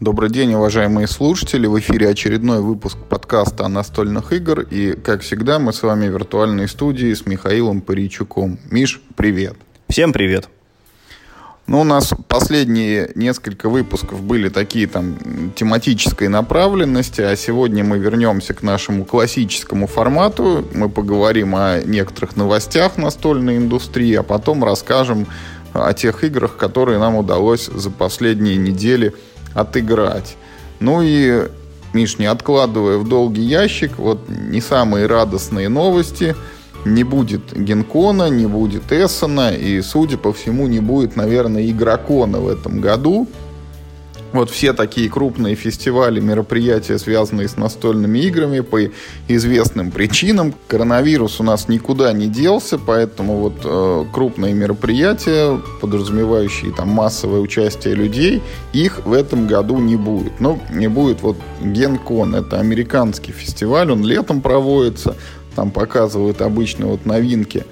Добрый день, уважаемые слушатели. В эфире очередной выпуск подкаста о настольных игр. И, как всегда, мы с вами в виртуальной студии с Михаилом Паричуком. Миш, привет. Всем привет. Ну, у нас последние несколько выпусков были такие там тематической направленности, а сегодня мы вернемся к нашему классическому формату. Мы поговорим о некоторых новостях настольной индустрии, а потом расскажем о тех играх, которые нам удалось за последние недели отыграть. Ну и, Миш, не откладывая в долгий ящик, вот не самые радостные новости. Не будет Генкона, не будет Эссена, и, судя по всему, не будет, наверное, Игрокона в этом году. Вот все такие крупные фестивали, мероприятия, связанные с настольными играми, по известным причинам. Коронавирус у нас никуда не делся, поэтому вот э, крупные мероприятия, подразумевающие там массовое участие людей, их в этом году не будет. Ну, не будет вот Генкон, это американский фестиваль, он летом проводится, там показывают обычно вот новинки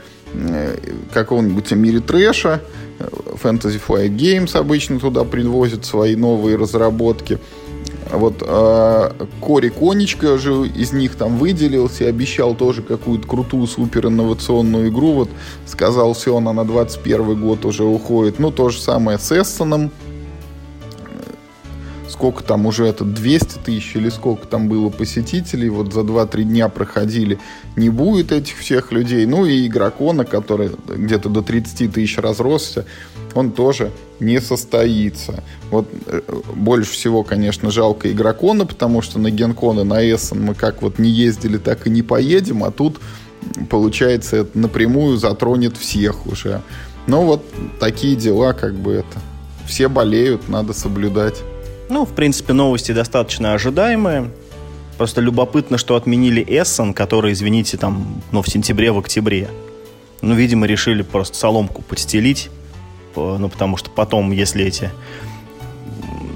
какого-нибудь о мире трэша, Fantasy Flight Games обычно туда привозят свои новые разработки. Вот э, Кори Конечка же из них там выделился и обещал тоже какую-то крутую супер инновационную игру. Вот сказал, все, она на 21 год уже уходит. Ну, то же самое с Эссоном сколько там уже это, 200 тысяч или сколько там было посетителей, вот за 2-3 дня проходили, не будет этих всех людей. Ну и игрокона, который где-то до 30 тысяч разросся, он тоже не состоится. Вот э, больше всего, конечно, жалко игрокона, потому что на Генкон на Эссен мы как вот не ездили, так и не поедем, а тут, получается, это напрямую затронет всех уже. Но вот такие дела, как бы это. Все болеют, надо соблюдать. Ну, в принципе, новости достаточно ожидаемые. Просто любопытно, что отменили Эссен, который, извините, там, ну, в сентябре, в октябре. Ну, видимо, решили просто соломку подстелить. Ну, потому что потом, если эти...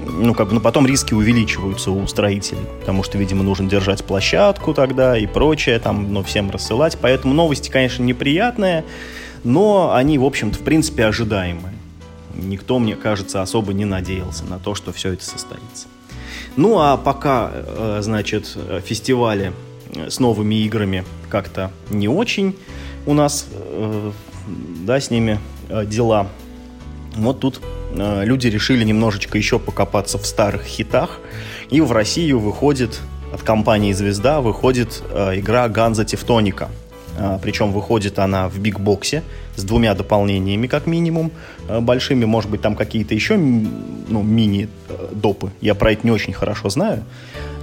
Ну, как бы, ну, потом риски увеличиваются у строителей. Потому что, видимо, нужно держать площадку тогда и прочее, там, ну, всем рассылать. Поэтому новости, конечно, неприятные, но они, в общем-то, в принципе, ожидаемые никто, мне кажется, особо не надеялся на то, что все это состоится. Ну а пока, э, значит, фестивали с новыми играми как-то не очень у нас, э, да, с ними э, дела. Вот тут люди решили немножечко еще покопаться в старых хитах. И в Россию выходит, от компании «Звезда» выходит игра «Ганза Тевтоника». А, Причем выходит она в бигбоксе с двумя дополнениями, как минимум, а, большими. Может быть, там какие-то еще ну, мини-допы. Я про это не очень хорошо знаю.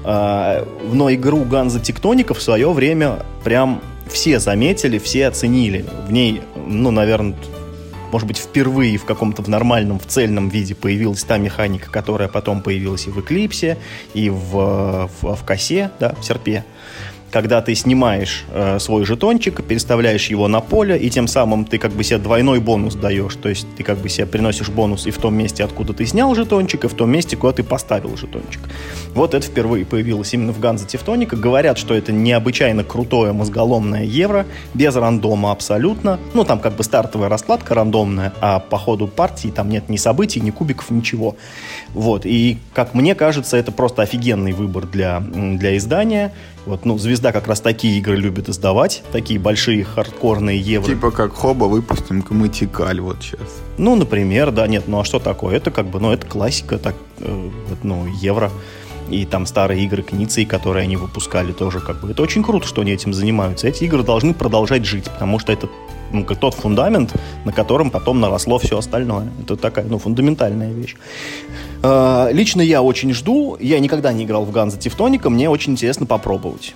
А, но игру Ганза Тектоника в свое время прям все заметили, все оценили. В ней, ну, наверное, может быть, впервые в каком-то в нормальном, в цельном виде появилась та механика, которая потом появилась и в Эклипсе, и в, в, в Косе, да, в Серпе когда ты снимаешь э, свой жетончик, переставляешь его на поле, и тем самым ты как бы себе двойной бонус даешь. То есть ты как бы себе приносишь бонус и в том месте, откуда ты снял жетончик, и в том месте, куда ты поставил жетончик. Вот это впервые появилось именно в Ганзе Тевтоника. Говорят, что это необычайно крутое мозголомное евро, без рандома абсолютно. Ну, там как бы стартовая раскладка рандомная, а по ходу партии там нет ни событий, ни кубиков, ничего. Вот, и как мне кажется, это просто офигенный выбор для, для издания. Вот, ну, Звезда как раз такие игры любит издавать, такие большие хардкорные евро. Типа как Хоба выпустим Камытикаль вот сейчас. Ну, например, да, нет, ну а что такое? Это как бы, ну, это классика, так, э, ну, евро. И там старые игры Книции, которые они выпускали тоже как бы. Это очень круто, что они этим занимаются. Эти игры должны продолжать жить, потому что это ну, как тот фундамент, на котором потом наросло все остальное. Это такая, ну, фундаментальная вещь. Э, лично я очень жду. Я никогда не играл в Ганза Тевтоника. Мне очень интересно попробовать.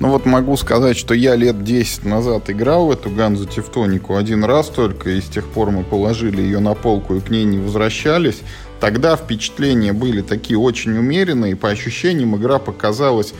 Ну вот могу сказать, что я лет 10 назад играл в эту Ганзу Тевтонику один раз только, и с тех пор мы положили ее на полку и к ней не возвращались. Тогда впечатления были такие очень умеренные, и по ощущениям игра показалась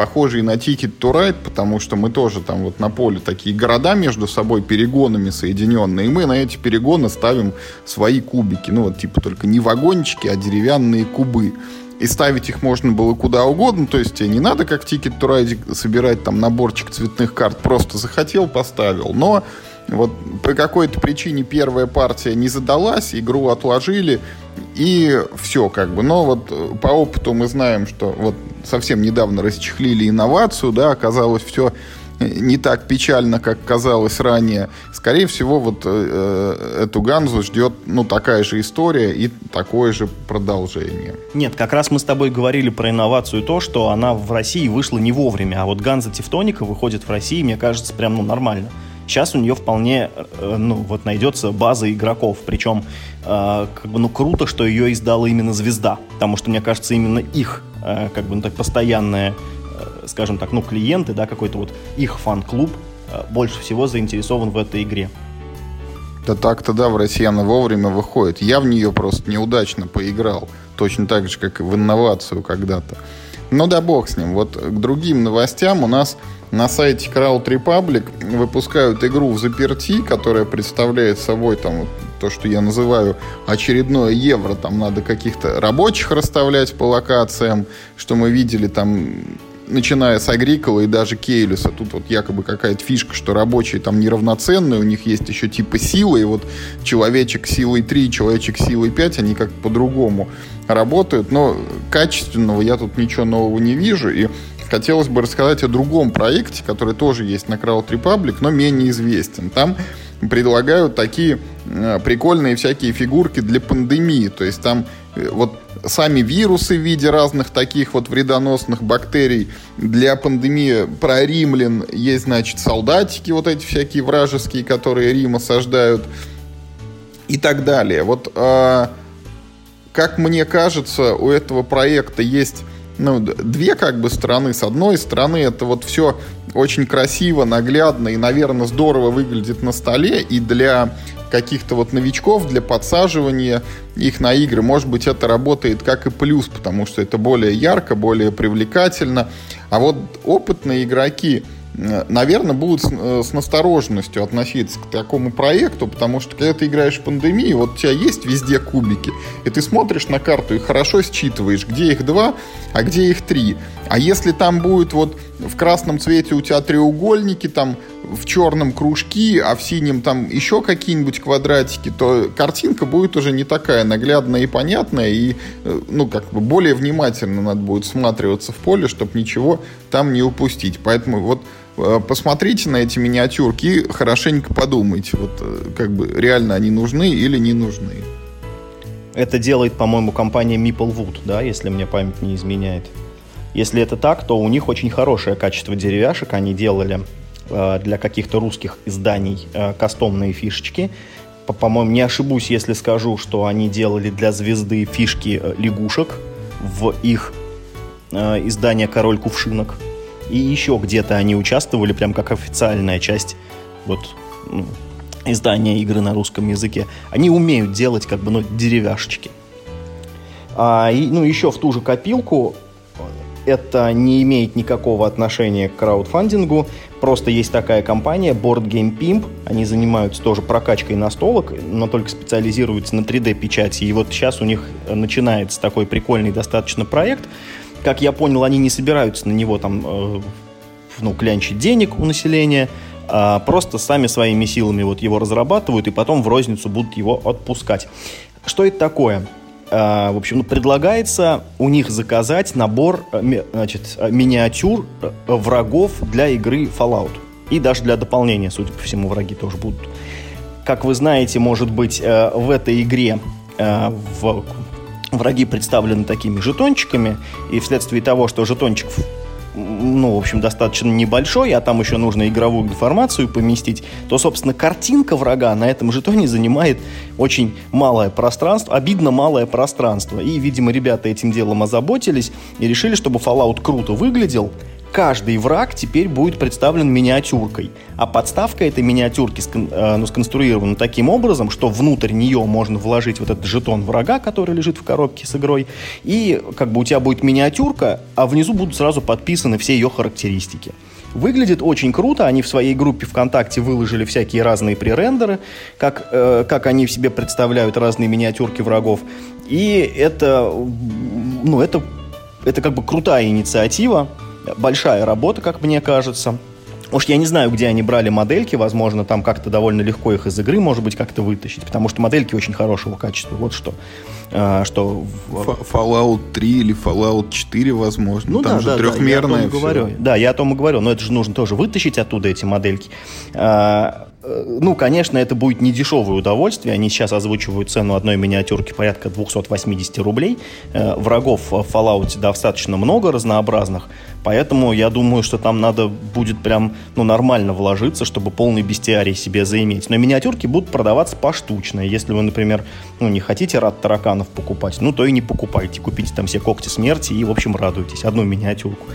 похожей на Ticket to Ride, потому что мы тоже там вот на поле такие города между собой перегонами соединенные, и мы на эти перегоны ставим свои кубики. Ну вот типа только не вагончики, а деревянные кубы и ставить их можно было куда угодно, то есть тебе не надо как в Ticket to Ride собирать там наборчик цветных карт, просто захотел, поставил. Но Вот по какой-то причине первая партия не задалась, игру отложили, и все как бы. Но вот э, по опыту мы знаем, что вот совсем недавно расчехлили инновацию, да, оказалось все не так печально, как казалось ранее. Скорее всего, вот э, эту Ганзу ждет ну, такая же история и такое же продолжение. Нет, как раз мы с тобой говорили про инновацию то, что она в России вышла не вовремя, а вот Ганза Тевтоника выходит в России, мне кажется, прям ну, нормально. Сейчас у нее вполне, э, ну, вот найдется база игроков, причем э, как бы, ну, круто, что ее издала именно Звезда, потому что, мне кажется, именно их, э, как бы, ну, так постоянная скажем так, ну, клиенты, да, какой-то вот их фан-клуб больше всего заинтересован в этой игре. Да так-то да, в России она вовремя выходит. Я в нее просто неудачно поиграл. Точно так же, как и в инновацию когда-то. Ну да бог с ним. Вот к другим новостям у нас на сайте Crowd Republic выпускают игру в заперти, которая представляет собой там то, что я называю очередное евро. Там надо каких-то рабочих расставлять по локациям, что мы видели там начиная с Агрикола и даже Кейлиса. Тут вот якобы какая-то фишка, что рабочие там неравноценные, у них есть еще типа силы, и вот человечек силой 3, человечек силой 5, они как по-другому работают, но качественного я тут ничего нового не вижу, и хотелось бы рассказать о другом проекте, который тоже есть на Crowd Republic, но менее известен. Там предлагают такие э, прикольные всякие фигурки для пандемии. То есть там э, вот сами вирусы в виде разных таких вот вредоносных бактерий. Для пандемии про римлян есть, значит, солдатики вот эти всякие вражеские, которые Рим осаждают и так далее. Вот э, как мне кажется, у этого проекта есть ну, две как бы стороны. С одной стороны, это вот все очень красиво, наглядно и, наверное, здорово выглядит на столе. И для каких-то вот новичков, для подсаживания их на игры, может быть, это работает как и плюс, потому что это более ярко, более привлекательно. А вот опытные игроки, наверное, будут э, с, настороженностью относиться к такому проекту, потому что когда ты играешь в пандемии, вот у тебя есть везде кубики, и ты смотришь на карту и хорошо считываешь, где их два, а где их три. А если там будет вот в красном цвете у тебя треугольники, там в черном кружки, а в синем там еще какие-нибудь квадратики, то картинка будет уже не такая наглядная и понятная, и э, ну, как бы более внимательно надо будет всматриваться в поле, чтобы ничего там не упустить. Поэтому вот Э, посмотрите на эти миниатюрки и хорошенько подумайте, вот э, как бы реально они нужны или не нужны. Это делает, по-моему, компания Maplewood, да, если мне память не изменяет. Если это так, то у них очень хорошее качество деревяшек. Они делали для каких-то русских изданий э, кастомные фишечки. По-моему, не ошибусь, если скажу, что они делали для звезды фишки э, лягушек в их э, издание «Король кувшинок» и еще где-то они участвовали, прям как официальная часть вот, ну, издания игры на русском языке. Они умеют делать как бы ну, деревяшечки. А, и, ну, еще в ту же копилку это не имеет никакого отношения к краудфандингу. Просто есть такая компания Board Game Pimp. Они занимаются тоже прокачкой настолок, но только специализируются на 3D-печати. И вот сейчас у них начинается такой прикольный достаточно проект – как я понял, они не собираются на него там, э, ну, клянчить денег у населения, а просто сами своими силами вот его разрабатывают и потом в розницу будут его отпускать. Что это такое? А, в общем, ну, предлагается у них заказать набор э, значит, э, миниатюр врагов для игры Fallout. И даже для дополнения, судя по всему, враги тоже будут. Как вы знаете, может быть, в этой игре враги представлены такими жетончиками, и вследствие того, что жетончиков ну, в общем, достаточно небольшой, а там еще нужно игровую информацию поместить, то, собственно, картинка врага на этом жетоне занимает очень малое пространство, обидно малое пространство. И, видимо, ребята этим делом озаботились и решили, чтобы Fallout круто выглядел, каждый враг теперь будет представлен миниатюркой. А подставка этой миниатюрки э, ну, сконструирована таким образом, что внутрь нее можно вложить вот этот жетон врага, который лежит в коробке с игрой, и как бы у тебя будет миниатюрка, а внизу будут сразу подписаны все ее характеристики. Выглядит очень круто. Они в своей группе ВКонтакте выложили всякие разные пререндеры, как, э, как они в себе представляют разные миниатюрки врагов. И это, ну, это, это как бы крутая инициатива большая работа, как мне кажется. Уж я не знаю, где они брали модельки, возможно, там как-то довольно легко их из игры, может быть, как-то вытащить, потому что модельки очень хорошего качества. Вот что. А, что... Fallout 3 или Fallout 4, возможно. Ну, там да, же да, трехмерное да, я о том говорю. Да, я о том и говорю, но это же нужно тоже вытащить оттуда эти модельки. А, ну, конечно, это будет не дешевое удовольствие. Они сейчас озвучивают цену одной миниатюрки порядка 280 рублей. Э, врагов в Fallout достаточно много разнообразных, поэтому я думаю, что там надо будет прям ну, нормально вложиться, чтобы полный бестиарий себе заиметь. Но миниатюрки будут продаваться поштучно. Если вы, например, ну, не хотите рад тараканов покупать, ну, то и не покупайте. Купите там все когти смерти и, в общем, радуйтесь. Одну миниатюрку.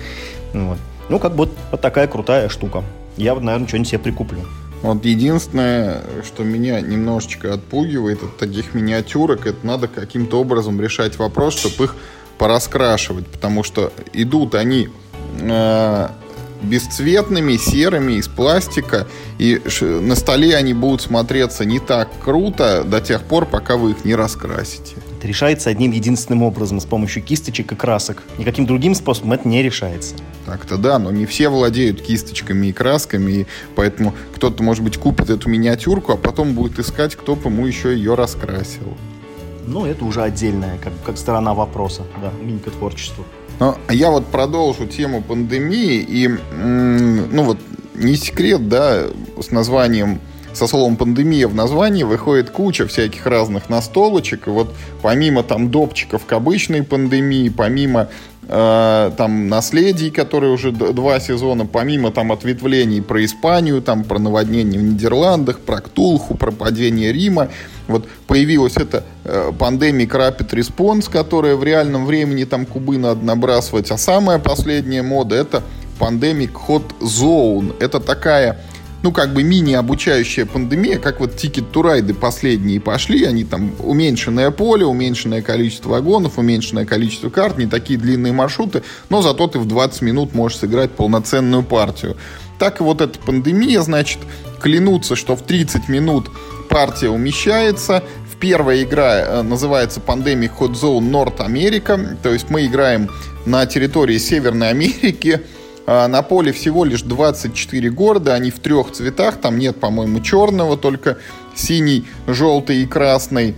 Вот. Ну, как бы вот такая крутая штука. Я, наверное, что-нибудь себе прикуплю. Вот единственное, что меня немножечко отпугивает от таких миниатюрок, это надо каким-то образом решать вопрос, чтобы их пораскрашивать, потому что идут они э, бесцветными, серыми, из пластика, и на столе они будут смотреться не так круто до тех пор, пока вы их не раскрасите. Решается одним единственным образом, с помощью кисточек и красок. Никаким другим способом это не решается. Так-то да, но не все владеют кисточками и красками, и поэтому кто-то, может быть, купит эту миниатюрку, а потом будет искать, кто бы ему еще ее раскрасил. Ну, это уже отдельная, как, как сторона вопроса, да, минька творчества. Но я вот продолжу тему пандемии, и, ну вот, не секрет, да, с названием со словом пандемия в названии выходит куча всяких разных настолочек. И вот помимо там допчиков к обычной пандемии, помимо э, там наследий, которые уже два сезона, помимо там ответвлений про Испанию, там про наводнение в Нидерландах, про Ктулху, про падение Рима, вот появилась эта э, пандемия Rapid Response, которая в реальном времени там кубы надо набрасывать, а самая последняя мода это Pandemic Hot Zone. Это такая ну, как бы мини-обучающая пандемия, как вот тикет-турайды последние пошли, они там уменьшенное поле, уменьшенное количество вагонов, уменьшенное количество карт, не такие длинные маршруты, но зато ты в 20 минут можешь сыграть полноценную партию. Так и вот эта пандемия, значит, клянутся, что в 30 минут партия умещается, Первая игра э, называется Pandemic Hot Zone North America, то есть мы играем на территории Северной Америки, на поле всего лишь 24 города, они в трех цветах, там нет, по-моему, черного, только синий, желтый и красный.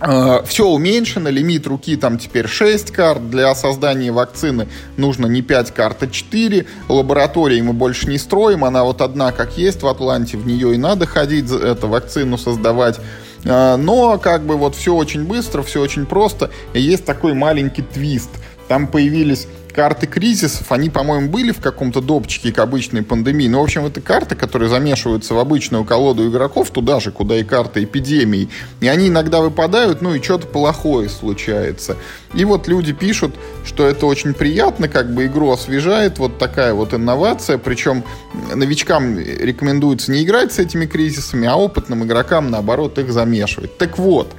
А, Все уменьшено, лимит руки там теперь 6 карт. Для создания вакцины нужно не 5 карт, а 4. Лаборатории мы больше не строим, она вот одна как есть в Атланте, в нее и надо ходить, эту вакцину создавать. А, но как бы вот все очень быстро, все очень просто. И есть такой маленький твист. Там появились карты кризисов, они, по-моему, были в каком-то допчике к обычной пандемии. Но, в общем, это карты, которые замешиваются в обычную колоду игроков, туда же, куда и карты эпидемии. И они иногда выпадают, ну и что-то плохое случается. И вот люди пишут, что это очень приятно, как бы игру освежает, вот такая вот инновация. Причем новичкам рекомендуется не играть с этими кризисами, а опытным игрокам, наоборот, их замешивать. Так вот,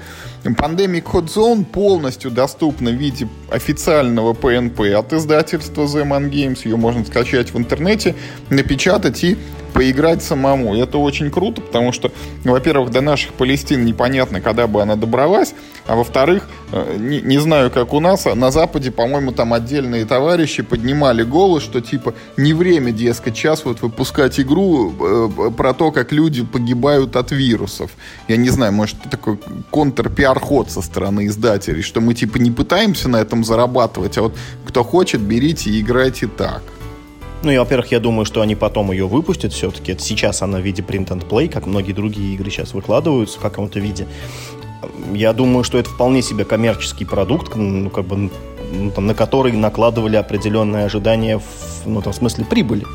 Pandemic Hot Zone полностью доступна в виде официального PNP от издательства The Man Games. Ее можно скачать в интернете, напечатать и поиграть самому. Это очень круто, потому что, во-первых, до наших Палестин непонятно, когда бы она добралась, а во-вторых, э, не, не знаю, как у нас, а на Западе, по-моему, там отдельные товарищи поднимали голос, что типа не время, дескать, час вот выпускать игру э, про то, как люди погибают от вирусов. Я не знаю, может, такой контр-пиар-ход со стороны издателей, что мы типа не пытаемся на этом зарабатывать, а вот кто хочет, берите и играйте так. Ну и, во-первых, я думаю, что они потом ее выпустят все-таки. Сейчас она в виде print and play, как многие другие игры сейчас выкладываются в каком-то виде. Я думаю, что это вполне себе коммерческий продукт, ну, как бы, ну, там, на который накладывали определенные ожидания в, ну, там, в смысле прибыли.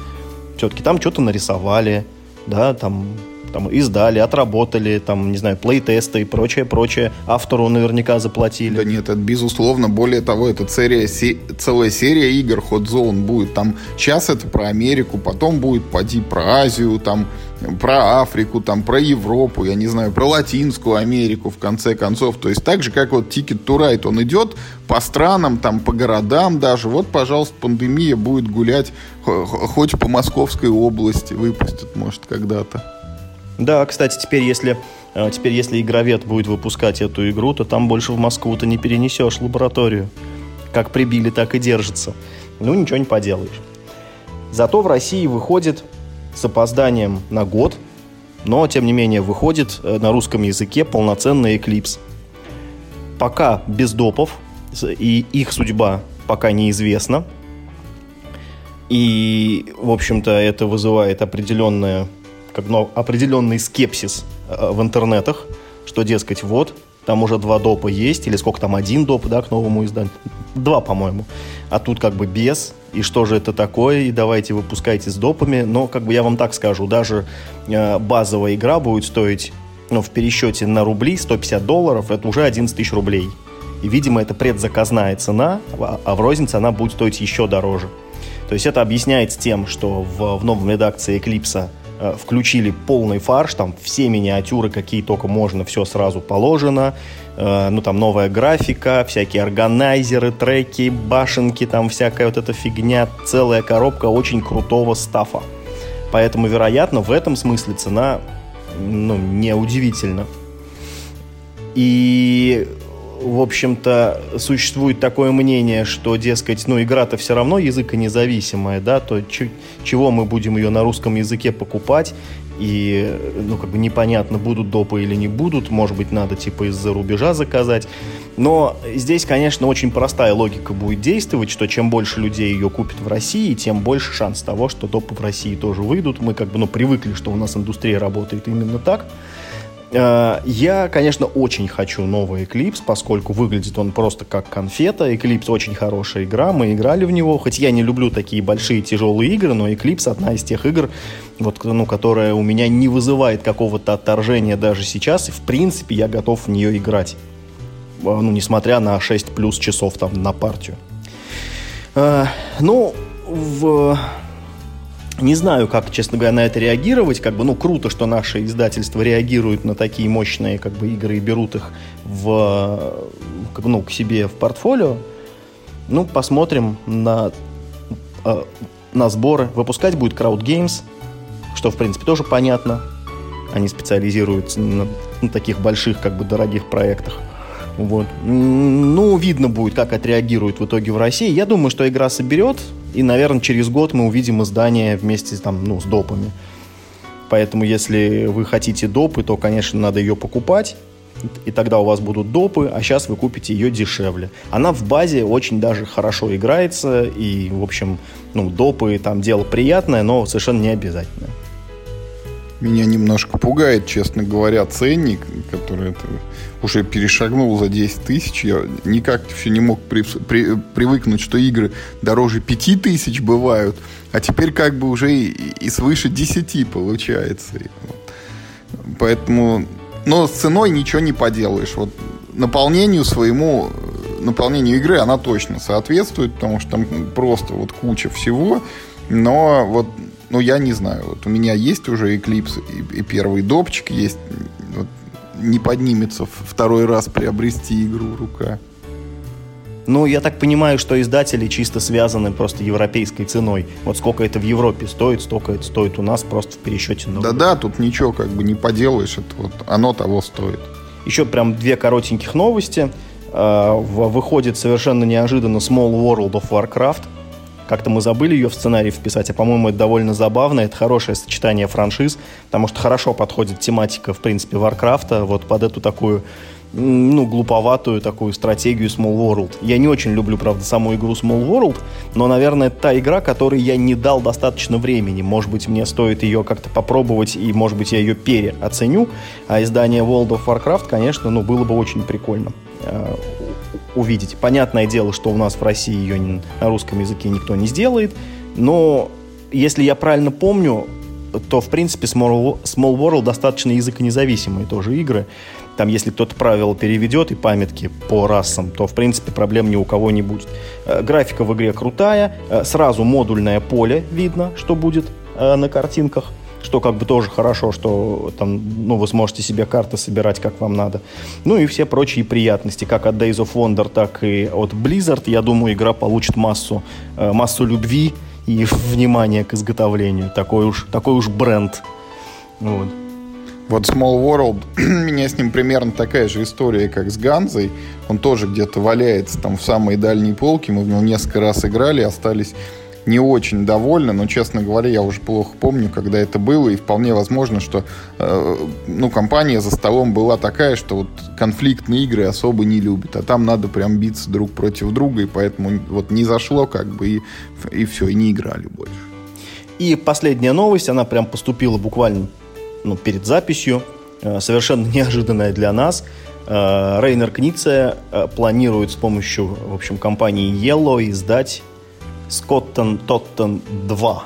Все-таки там что-то нарисовали, да, там там издали, отработали, там, не знаю, плей-тесты и прочее, прочее. Автору наверняка заплатили. Да нет, это безусловно. Более того, это серия, се, целая серия игр Hot Zone будет. Там сейчас это про Америку, потом будет поди про Азию, там про Африку, там про Европу, я не знаю, про Латинскую Америку в конце концов. То есть так же, как вот Ticket to Ride, он идет по странам, там по городам даже. Вот, пожалуйста, пандемия будет гулять хоть по Московской области, выпустят, может, когда-то. Да, кстати, теперь если, э, теперь если игровед будет выпускать эту игру, то там больше в Москву ты не перенесешь лабораторию. Как прибили, так и держится. Ну, ничего не поделаешь. Зато в России выходит с опозданием на год, но, тем не менее, выходит э, на русском языке полноценный Eclipse. Пока без допов, и их судьба пока неизвестна. И, в общем-то, это вызывает определенное, как, ну, определенный скепсис э, в интернетах, что, дескать, вот, там уже два допа есть, или сколько там, один доп, да, к новому изданию? Два, по-моему. А тут как бы без, и что же это такое, и давайте выпускайте с допами. Но, как бы я вам так скажу, даже э, базовая игра будет стоить, ну, в пересчете на рубли 150 долларов, это уже 11 тысяч рублей. И, видимо, это предзаказная цена, а, а в рознице она будет стоить еще дороже. То есть это объясняется тем, что в, в новом редакции Eclipse включили полный фарш, там все миниатюры, какие только можно, все сразу положено. Э, ну, там новая графика, всякие органайзеры, треки, башенки, там всякая вот эта фигня, целая коробка очень крутого стафа. Поэтому, вероятно, в этом смысле цена, ну, неудивительна. И в общем-то, существует такое мнение, что, дескать, ну, игра-то все равно языконезависимая, да, то чего мы будем ее на русском языке покупать, и, ну, как бы непонятно, будут допы или не будут, может быть, надо, типа, из-за рубежа заказать. Но здесь, конечно, очень простая логика будет действовать, что чем больше людей ее купит в России, тем больше шанс того, что допы в России тоже выйдут. Мы, как бы, ну, привыкли, что у нас индустрия работает именно так. Э, я, конечно, очень хочу новый Eclipse, поскольку выглядит он просто как конфета. Eclipse очень хорошая игра, мы играли в него. Хоть я не люблю такие большие тяжелые игры, но Eclipse одна из тех игр, вот, ну, которая у меня не вызывает какого-то отторжения даже сейчас. И, в принципе, я готов в нее играть. Э, ну, несмотря на 6 плюс часов там на партию. Uh, ну, в не знаю, как, честно говоря, на это реагировать. Как бы, ну, круто, что наши издательства реагируют на такие мощные как бы, игры и берут их в, как ну, к себе в портфолио. Ну, посмотрим на, э, на сборы. Выпускать будет Crowd Games, что, в принципе, тоже понятно. Они специализируются на, на таких больших, как бы, дорогих проектах. Вот. Ну, видно будет, как отреагирует в итоге в России. Я думаю, что игра соберет, и, наверное, через год мы увидим издание вместе там, ну, с допами. Поэтому, если вы хотите допы, то, конечно, надо ее покупать, и тогда у вас будут допы, а сейчас вы купите ее дешевле. Она в базе очень даже хорошо играется, и, в общем, ну, допы там дело приятное, но совершенно не обязательно. Меня немножко пугает, честно говоря, ценник, который это уже перешагнул за 10 тысяч. Я никак еще не мог при, при, привыкнуть, что игры дороже 5 тысяч бывают, а теперь как бы уже и, и свыше 10 получается. Поэтому, но с ценой ничего не поделаешь. Вот наполнению своему, наполнению игры она точно соответствует, потому что там просто вот куча всего. Но вот ну, я не знаю. Вот у меня есть уже Eclipse и, и первый допчик есть. Вот, не поднимется второй раз приобрести игру рука. Ну, я так понимаю, что издатели чисто связаны просто европейской ценой. Вот сколько это в Европе стоит, столько это стоит у нас просто в пересчете на Да-да, тут ничего как бы не поделаешь, это вот оно того стоит. Еще прям две коротеньких новости. А, выходит совершенно неожиданно Small World of Warcraft – как-то мы забыли ее в сценарий вписать, а, по-моему, это довольно забавно, это хорошее сочетание франшиз, потому что хорошо подходит тематика, в принципе, Варкрафта вот под эту такую ну, глуповатую такую стратегию Small World. Я не очень люблю, правда, саму игру Small World, но, наверное, это та игра, которой я не дал достаточно времени. Может быть, мне стоит ее как-то попробовать, и, может быть, я ее переоценю. А издание World of Warcraft, конечно, ну, было бы очень прикольно э, увидеть. Понятное дело, что у нас в России ее на русском языке никто не сделает, но если я правильно помню, то, в принципе, Small, World достаточно языконезависимые тоже игры. Там, если кто-то правила переведет и памятки по расам, то, в принципе, проблем ни у кого не будет. Э, графика в игре крутая, э, сразу модульное поле видно, что будет э, на картинках что как бы тоже хорошо, что там, ну, вы сможете себе карты собирать, как вам надо. Ну и все прочие приятности, как от Days of Wonder, так и от Blizzard. Я думаю, игра получит массу, э, массу любви и внимания к изготовлению. Такой уж, такой уж бренд. Вот. Вот Small World, у меня с ним примерно такая же история, как с Ганзой. Он тоже где-то валяется там в самой дальней полке. Мы в него несколько раз играли, остались не очень довольны, но, честно говоря, я уже плохо помню, когда это было, и вполне возможно, что э, ну, компания за столом была такая, что вот конфликтные игры особо не любит, а там надо прям биться друг против друга, и поэтому вот не зашло как бы, и, и все, и не играли больше. И последняя новость, она прям поступила буквально ну, перед записью, э, совершенно неожиданная для нас. Э, Рейнер Книце э, планирует с помощью, в общем, компании Yellow издать Скоттон Тоттон 2.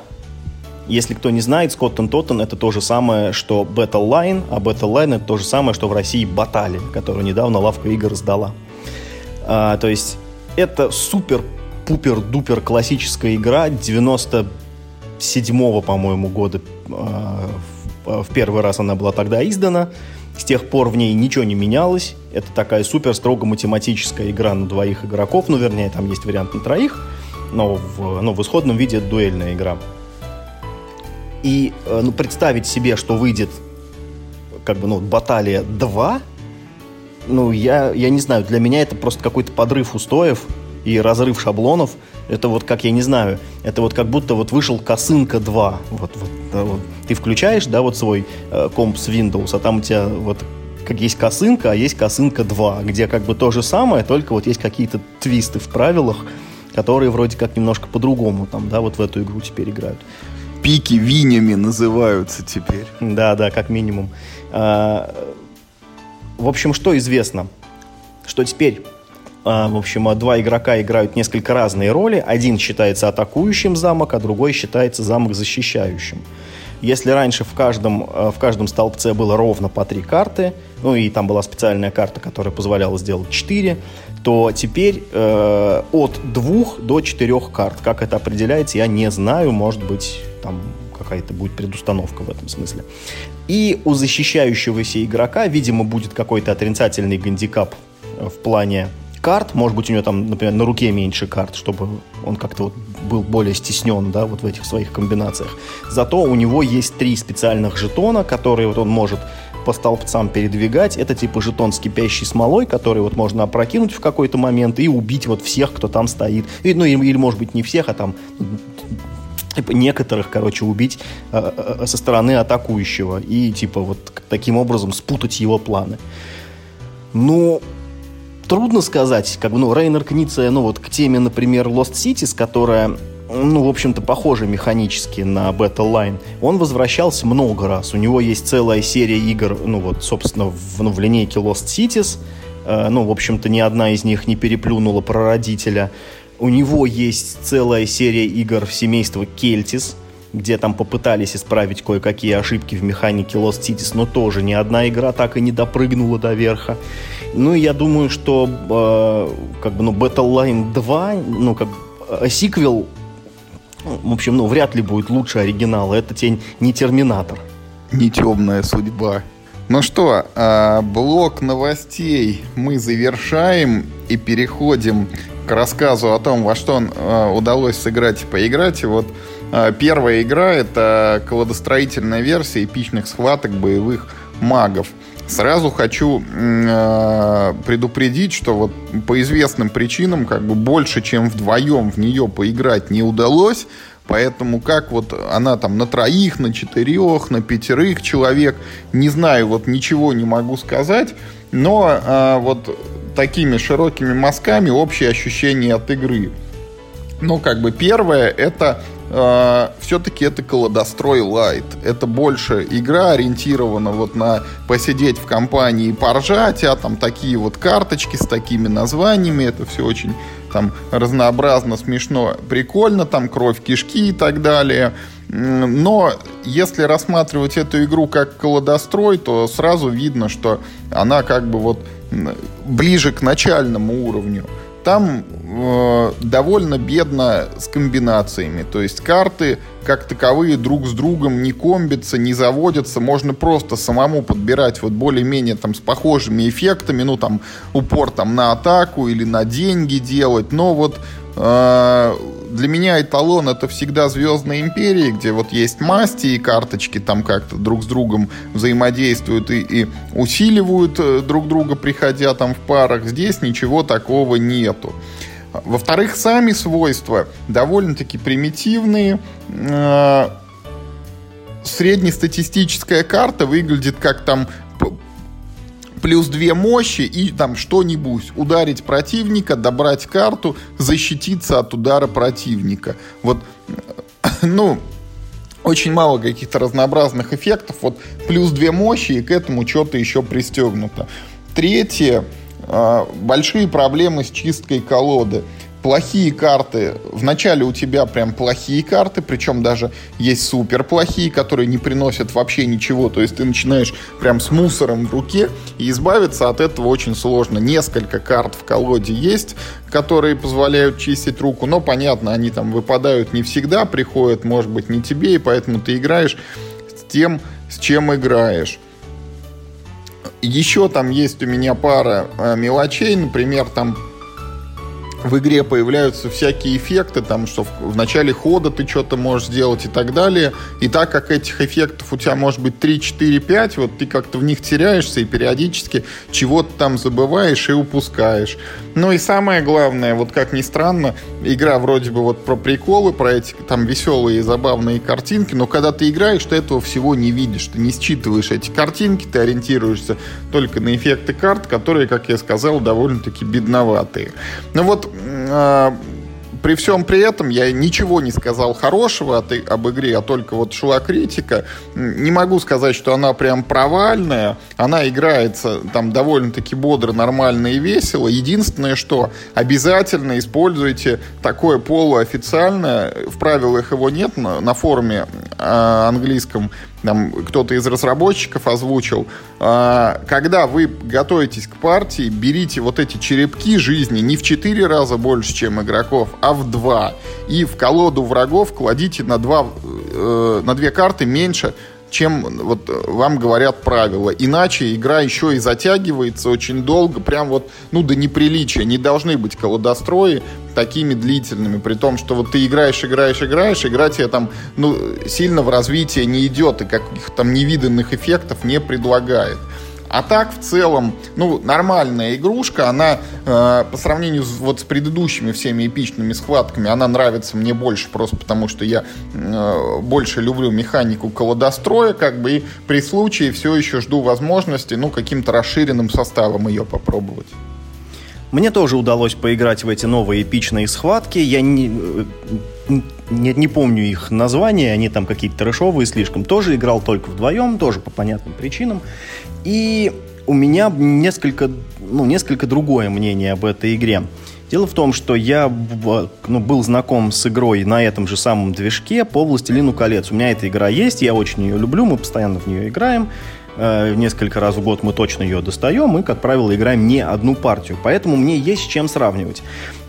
Если кто не знает, Скоттон Тоттон это то же самое, что Battle Line, а Battle Line это то же самое, что в России Батали, которую недавно лавка игр сдала. А, то есть это супер-пупер-дупер классическая игра 97-го, по-моему, года. А, в, в первый раз она была тогда издана. С тех пор в ней ничего не менялось. Это такая супер строго математическая игра на двоих игроков. Ну, вернее, там есть вариант на троих но в, ну, в исходном виде дуэльная игра. И э, ну, представить себе, что выйдет как бы, ну, Баталия 2, ну, я, я не знаю, для меня это просто какой-то подрыв устоев и разрыв шаблонов. Это вот как, я не знаю, это вот как будто вот вышел Косынка 2. Вот, вот, да, вот. Ты включаешь, да, вот свой э, комп с Windows, а там у тебя вот как есть косынка, а есть косынка 2, где как бы то же самое, только вот есть какие-то твисты в правилах, которые вроде как немножко по-другому там, да, вот в эту игру теперь играют. Пики винями называются теперь. Да, да, как минимум. А, в общем, что известно? Что теперь а, в общем, два игрока играют несколько разные роли. Один считается атакующим замок, а другой считается замок защищающим. Если раньше в каждом, а, в каждом столбце было ровно по три карты, ну и там была специальная карта, которая позволяла сделать четыре, то теперь э, от двух до четырех карт. Как это определяется, я не знаю. Может быть, там какая-то будет предустановка в этом смысле. И у защищающегося игрока, видимо, будет какой-то отрицательный гандикап э, в плане карт. Может быть, у него там, например, на руке меньше карт, чтобы он как-то вот был более стеснен, да, вот в этих своих комбинациях. Зато у него есть три специальных жетона, которые вот он может по столбцам передвигать. Это типа жетон с кипящей смолой, который вот можно опрокинуть в какой-то момент и убить вот всех, кто там стоит. И, ну, или, или может быть не всех, а там типа, некоторых, короче, убить э, э, со стороны атакующего и, типа, вот таким образом спутать его планы. Ну, трудно сказать, как бы, ну, Рейнер Книция, ну, вот к теме, например, Lost Cities, которая ну, в общем-то, похожий механически на Battle Line, он возвращался много раз. У него есть целая серия игр, ну, вот, собственно, в, ну, в линейке Lost Cities. Э, ну, в общем-то, ни одна из них не переплюнула прародителя. У него есть целая серия игр в семейство Кельтис, где там попытались исправить кое-какие ошибки в механике Lost Cities, но тоже ни одна игра так и не допрыгнула до верха. Ну, я думаю, что э, как бы, ну, Battle Line 2, ну, как э, сиквел в общем, ну, вряд ли будет лучше оригинала. Это тень не Терминатор. Не темная судьба. Ну что, а, блок новостей мы завершаем и переходим к рассказу о том, во что а, удалось сыграть и поиграть. И вот первая игра — это колодостроительная версия эпичных схваток боевых магов. Сразу хочу э, предупредить, что вот по известным причинам как бы больше, чем вдвоем в нее поиграть не удалось. Поэтому как вот она там на троих, на четырех, на пятерых человек, не знаю, вот ничего не могу сказать. Но э, вот такими широкими мазками общее ощущение от игры. Ну, как бы первое, это э, все-таки это колодострой лайт. Это больше игра ориентирована вот на посидеть в компании и поржать, а там такие вот карточки с такими названиями, это все очень там разнообразно, смешно, прикольно, там кровь, кишки и так далее. Но если рассматривать эту игру как колодострой, то сразу видно, что она как бы вот ближе к начальному уровню. Там э, довольно бедно с комбинациями. То есть карты как таковые друг с другом не комбятся, не заводятся. Можно просто самому подбирать вот более-менее там с похожими эффектами. Ну там упор там на атаку или на деньги делать. Но вот э, для меня эталон это всегда Звездная империя, где вот есть масти и карточки там как-то друг с другом взаимодействуют и, и усиливают э, друг друга, приходя там в парах. Здесь ничего такого нету. Во-вторых, сами свойства довольно-таки примитивные. Э, среднестатистическая карта выглядит как там плюс две мощи и там что-нибудь. Ударить противника, добрать карту, защититься от удара противника. Вот, ну, очень мало каких-то разнообразных эффектов. Вот плюс две мощи, и к этому что-то еще пристегнуто. Третье. А, большие проблемы с чисткой колоды плохие карты. Вначале у тебя прям плохие карты, причем даже есть супер плохие, которые не приносят вообще ничего. То есть ты начинаешь прям с мусором в руке, и избавиться от этого очень сложно. Несколько карт в колоде есть, которые позволяют чистить руку, но понятно, они там выпадают не всегда, приходят, может быть, не тебе, и поэтому ты играешь с тем, с чем играешь. Еще там есть у меня пара э, мелочей, например, там в игре появляются всякие эффекты, там, что в, в начале хода ты что-то можешь сделать и так далее. И так как этих эффектов у тебя может быть 3, 4, 5, вот ты как-то в них теряешься и периодически чего-то там забываешь и упускаешь. Ну и самое главное, вот как ни странно, игра вроде бы вот про приколы, про эти там веселые и забавные картинки, но когда ты играешь, ты этого всего не видишь, ты не считываешь эти картинки, ты ориентируешься только на эффекты карт, которые, как я сказал, довольно-таки бедноватые. Ну вот э, при всем при этом я ничего не сказал хорошего от, об игре, а только вот шла критика. Не могу сказать, что она прям провальная. Она играется там довольно-таки бодро, нормально и весело. Единственное, что обязательно используйте такое полуофициальное, в правилах его нет на, на форуме э, английском, там кто-то из разработчиков озвучил, а, когда вы готовитесь к партии, берите вот эти черепки жизни не в 4 раза больше, чем игроков, а в 2. И в колоду врагов кладите на, 2, э, на 2 карты меньше, чем вот вам говорят правила. Иначе игра еще и затягивается очень долго, прям вот, ну, до неприличия. Не должны быть колодострои такими длительными, при том, что вот ты играешь, играешь, играешь, игра тебе там, ну, сильно в развитие не идет и каких-то там невиданных эффектов не предлагает. А так, в целом, ну, нормальная игрушка, она э, по сравнению с, вот с предыдущими всеми эпичными схватками, она нравится мне больше просто потому, что я э, больше люблю механику колодостроя, как бы, и при случае все еще жду возможности, ну, каким-то расширенным составом ее попробовать. Мне тоже удалось поиграть в эти новые эпичные схватки. Я не, не, не помню их названия, они там какие-то трэшовые слишком. Тоже играл только вдвоем, тоже по понятным причинам. И у меня несколько, ну, несколько другое мнение об этой игре. Дело в том, что я ну, был знаком с игрой на этом же самом движке по «Властелину колец». У меня эта игра есть, я очень ее люблю, мы постоянно в нее играем. Э, несколько раз в год мы точно ее достаем и, как правило, играем не одну партию. Поэтому мне есть с чем сравнивать.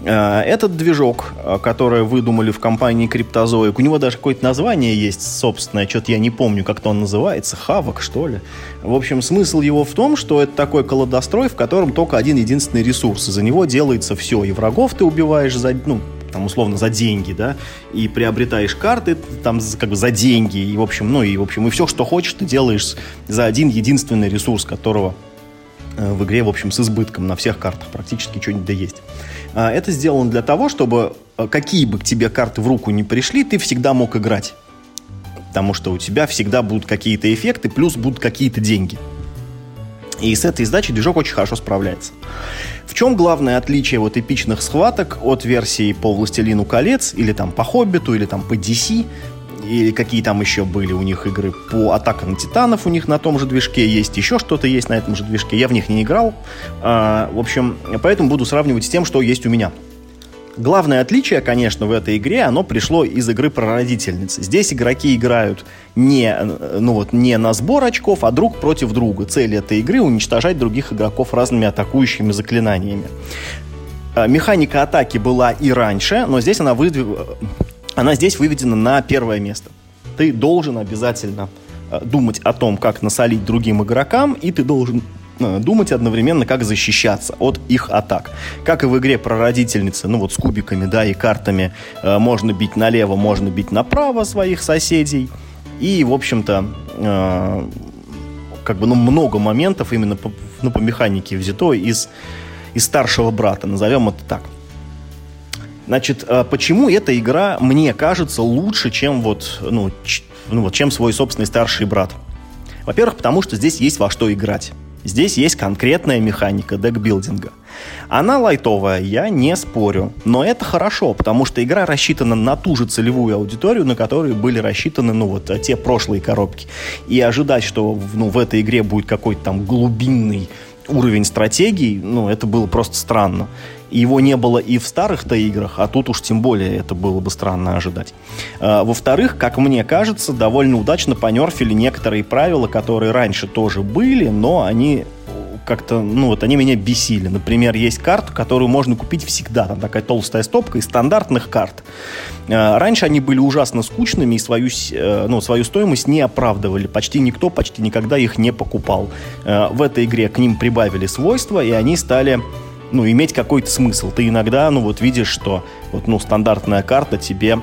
Э, этот движок, э, который выдумали в компании Криптозоик, у него даже какое-то название есть собственное, что-то я не помню, как-то он называется, Хавок, что ли. В общем, смысл его в том, что это такой колодострой, в котором только один единственный ресурс. За него делается все. И врагов ты убиваешь за, ну, там, условно, за деньги, да, и приобретаешь карты там как бы за деньги, и, в общем, ну, и, в общем, и все, что хочешь, ты делаешь за один единственный ресурс, которого э, в игре, в общем, с избытком на всех картах практически что-нибудь да есть. А, это сделано для того, чтобы э, какие бы к тебе карты в руку не пришли, ты всегда мог играть. Потому что у тебя всегда будут какие-то эффекты, плюс будут какие-то деньги. И с этой задачей движок очень хорошо справляется. В чем главное отличие вот эпичных схваток от версии по «Властелину колец» или там по «Хоббиту» или там по DC, или какие там еще были у них игры по «Атака на Титанов» у них на том же движке есть, еще что-то есть на этом же движке. Я в них не играл. А, в общем, поэтому буду сравнивать с тем, что есть у меня. Главное отличие, конечно, в этой игре, оно пришло из игры прародительницы. Здесь игроки играют не, ну вот, не на сбор очков, а друг против друга. Цель этой игры — уничтожать других игроков разными атакующими заклинаниями. А, механика атаки была и раньше, но здесь она, выдв... она здесь выведена на первое место. Ты должен обязательно а, думать о том, как насолить другим игрокам, и ты должен Э, думать одновременно, как защищаться от их атак. Как и в игре про родительницы, ну вот с кубиками, да, и картами э, можно бить налево, можно бить направо своих соседей. И, в общем-то, э, как бы, ну, много моментов именно по, ну, по механике взято из, из старшего брата, назовем это так. Значит, а почему эта игра мне кажется лучше, чем вот, ну, ну, вот, чем свой собственный старший брат? Во-первых, потому что здесь есть во что играть. Здесь есть конкретная механика декбилдинга. Она лайтовая, я не спорю. Но это хорошо, потому что игра рассчитана на ту же целевую аудиторию, на которую были рассчитаны, ну, вот, те прошлые коробки. И ожидать, что ну, в этой игре будет какой-то там глубинный уровень стратегий, ну, это было просто странно. Его не было и в старых-то играх, а тут уж тем более это было бы странно ожидать. А, во-вторых, как мне кажется, довольно удачно понерфили некоторые правила, которые раньше тоже были, но они как-то, ну вот они меня бесили. Например, есть карта, которую можно купить всегда. Там такая толстая стопка из стандартных карт. А, раньше они были ужасно скучными и свою, э, ну, свою стоимость не оправдывали. Почти никто почти никогда их не покупал. А, в этой игре к ним прибавили свойства, и они стали ну, иметь какой-то смысл. Ты иногда, ну, вот видишь, что вот, ну, стандартная карта тебе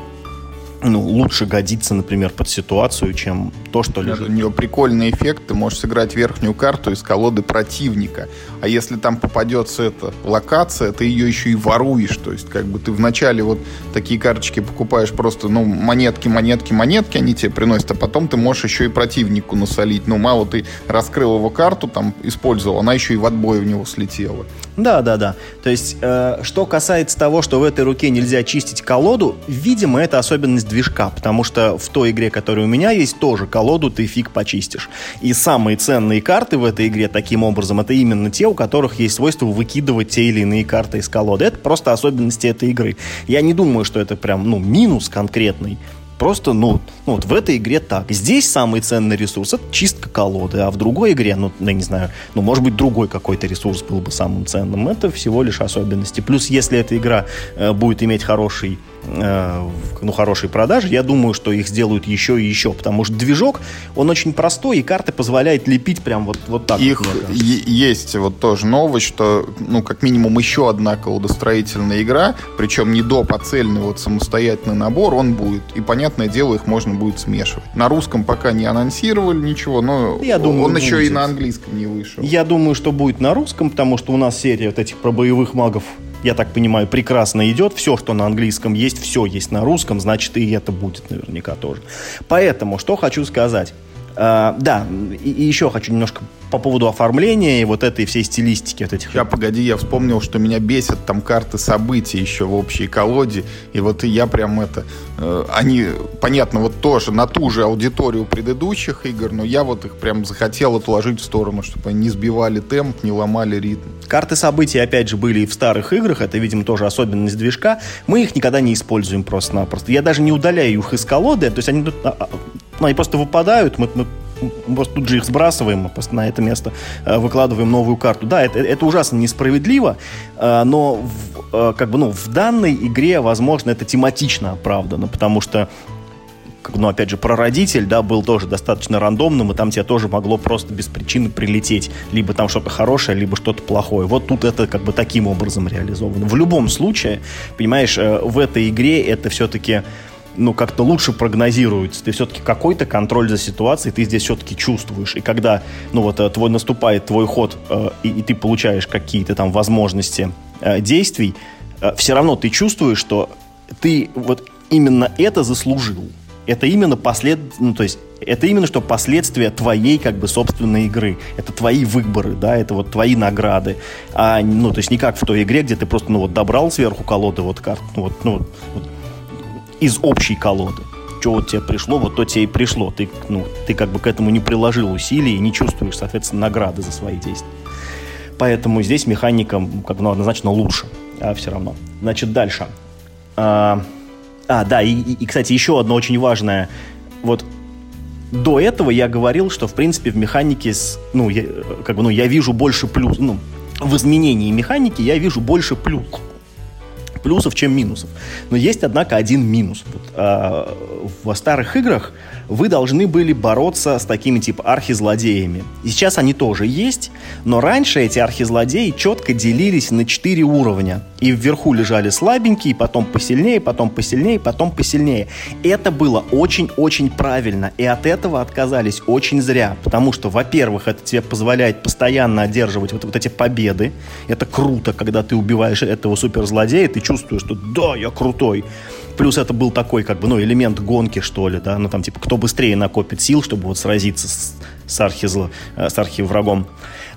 ну, лучше годится, например, под ситуацию, чем то, что лежит. У нее прикольный эффект. Ты можешь сыграть верхнюю карту из колоды противника. А если там попадется эта локация, ты ее еще и воруешь. То есть, как бы ты вначале вот такие карточки покупаешь просто, ну, монетки, монетки, монетки, они тебе приносят, а потом ты можешь еще и противнику насолить. Ну, мало ты раскрыл его карту, там, использовал, она еще и в отбой в него слетела. Да, да, да. То есть, э, что касается того, что в этой руке нельзя чистить колоду, видимо, это особенность движка, потому что в той игре, которая у меня есть, тоже колоду ты фиг почистишь. И самые ценные карты в этой игре таким образом, это именно те, у которых есть свойство выкидывать те или иные карты из колоды. Это просто особенности этой игры. Я не думаю, что это прям, ну, минус конкретный. Просто, ну, ну, вот в этой игре так. Здесь самый ценный ресурс — это чистка колоды, а в другой игре, ну, я не знаю, ну, может быть, другой какой-то ресурс был бы самым ценным. Это всего лишь особенности. Плюс, если эта игра э, будет иметь хороший ну, хорошие продажи, я думаю, что их сделают еще и еще, потому что движок, он очень простой, и карты позволяет лепить прям вот, вот так. Их вот, есть вот тоже новость, что, ну, как минимум еще одна колодостроительная игра, причем не доп, а цельный вот самостоятельный набор, он будет. И, понятное дело, их можно будет смешивать. На русском пока не анонсировали ничего, но я думаю, он еще будет. и на английском не вышел. Я думаю, что будет на русском, потому что у нас серия вот этих про боевых магов я так понимаю, прекрасно идет. Все, что на английском есть, все есть на русском, значит, и это будет наверняка тоже. Поэтому, что хочу сказать. Uh, да, и, и еще хочу немножко по поводу оформления и вот этой всей стилистики вот этих. Сейчас, погоди, я вспомнил, что меня бесят там карты событий еще в общей колоде. И вот я прям это... Э, они, понятно, вот тоже на ту же аудиторию предыдущих игр, но я вот их прям захотел отложить в сторону, чтобы они не сбивали темп, не ломали ритм. Карты событий, опять же, были и в старых играх. Это, видимо, тоже особенность движка. Мы их никогда не используем просто-напросто. Я даже не удаляю их из колоды. То есть они, а, а, ну, они просто выпадают. Мы, мы просто тут же их сбрасываем, просто на это место э, выкладываем новую карту. Да, это, это ужасно несправедливо, э, но в, э, как бы, ну, в данной игре, возможно, это тематично оправдано, потому что ну, опять же, прародитель, да, был тоже достаточно рандомным, и там тебе тоже могло просто без причины прилететь. Либо там что-то хорошее, либо что-то плохое. Вот тут это как бы таким образом реализовано. В любом случае, понимаешь, в этой игре это все-таки ну, как-то лучше прогнозируется. Ты все-таки какой-то контроль за ситуацией ты здесь все-таки чувствуешь. И когда, ну, вот э, твой наступает твой ход, э, и, и ты получаешь какие-то там возможности э, действий, э, все равно ты чувствуешь, что ты вот именно это заслужил. Это именно послед... ну, то есть это именно что последствия твоей как бы собственной игры. Это твои выборы, да, это вот твои награды. А, ну, то есть не как в той игре, где ты просто, ну, вот добрал сверху колоды вот карт, ну, вот, ну, вот из общей колоды. Что вот тебе пришло, вот то тебе и пришло. Ты, ну, ты как бы к этому не приложил усилий и не чувствуешь, соответственно, награды за свои действия. Поэтому здесь механика как бы, ну, однозначно лучше, а все равно. Значит, дальше. А, а да, и, и, кстати, еще одно очень важное. Вот до этого я говорил, что, в принципе, в механике, с, ну, я, как бы, ну, я вижу больше плюс, ну, в изменении механики я вижу больше плюс, плюсов, чем минусов. Но есть, однако, один минус. Вот, э, в старых играх вы должны были бороться с такими типа архизлодеями. И сейчас они тоже есть, но раньше эти архизлодеи четко делились на четыре уровня. И вверху лежали слабенькие, потом посильнее, потом посильнее, потом посильнее. Это было очень-очень правильно, и от этого отказались очень зря, потому что, во-первых, это тебе позволяет постоянно одерживать вот, вот эти победы. Это круто, когда ты убиваешь этого суперзлодея, ты чувствую, что да, я крутой. Плюс это был такой, как бы, ну, элемент гонки, что ли, да, ну, там, типа, кто быстрее накопит сил, чтобы вот сразиться с, с, архизло, э, с архиврагом.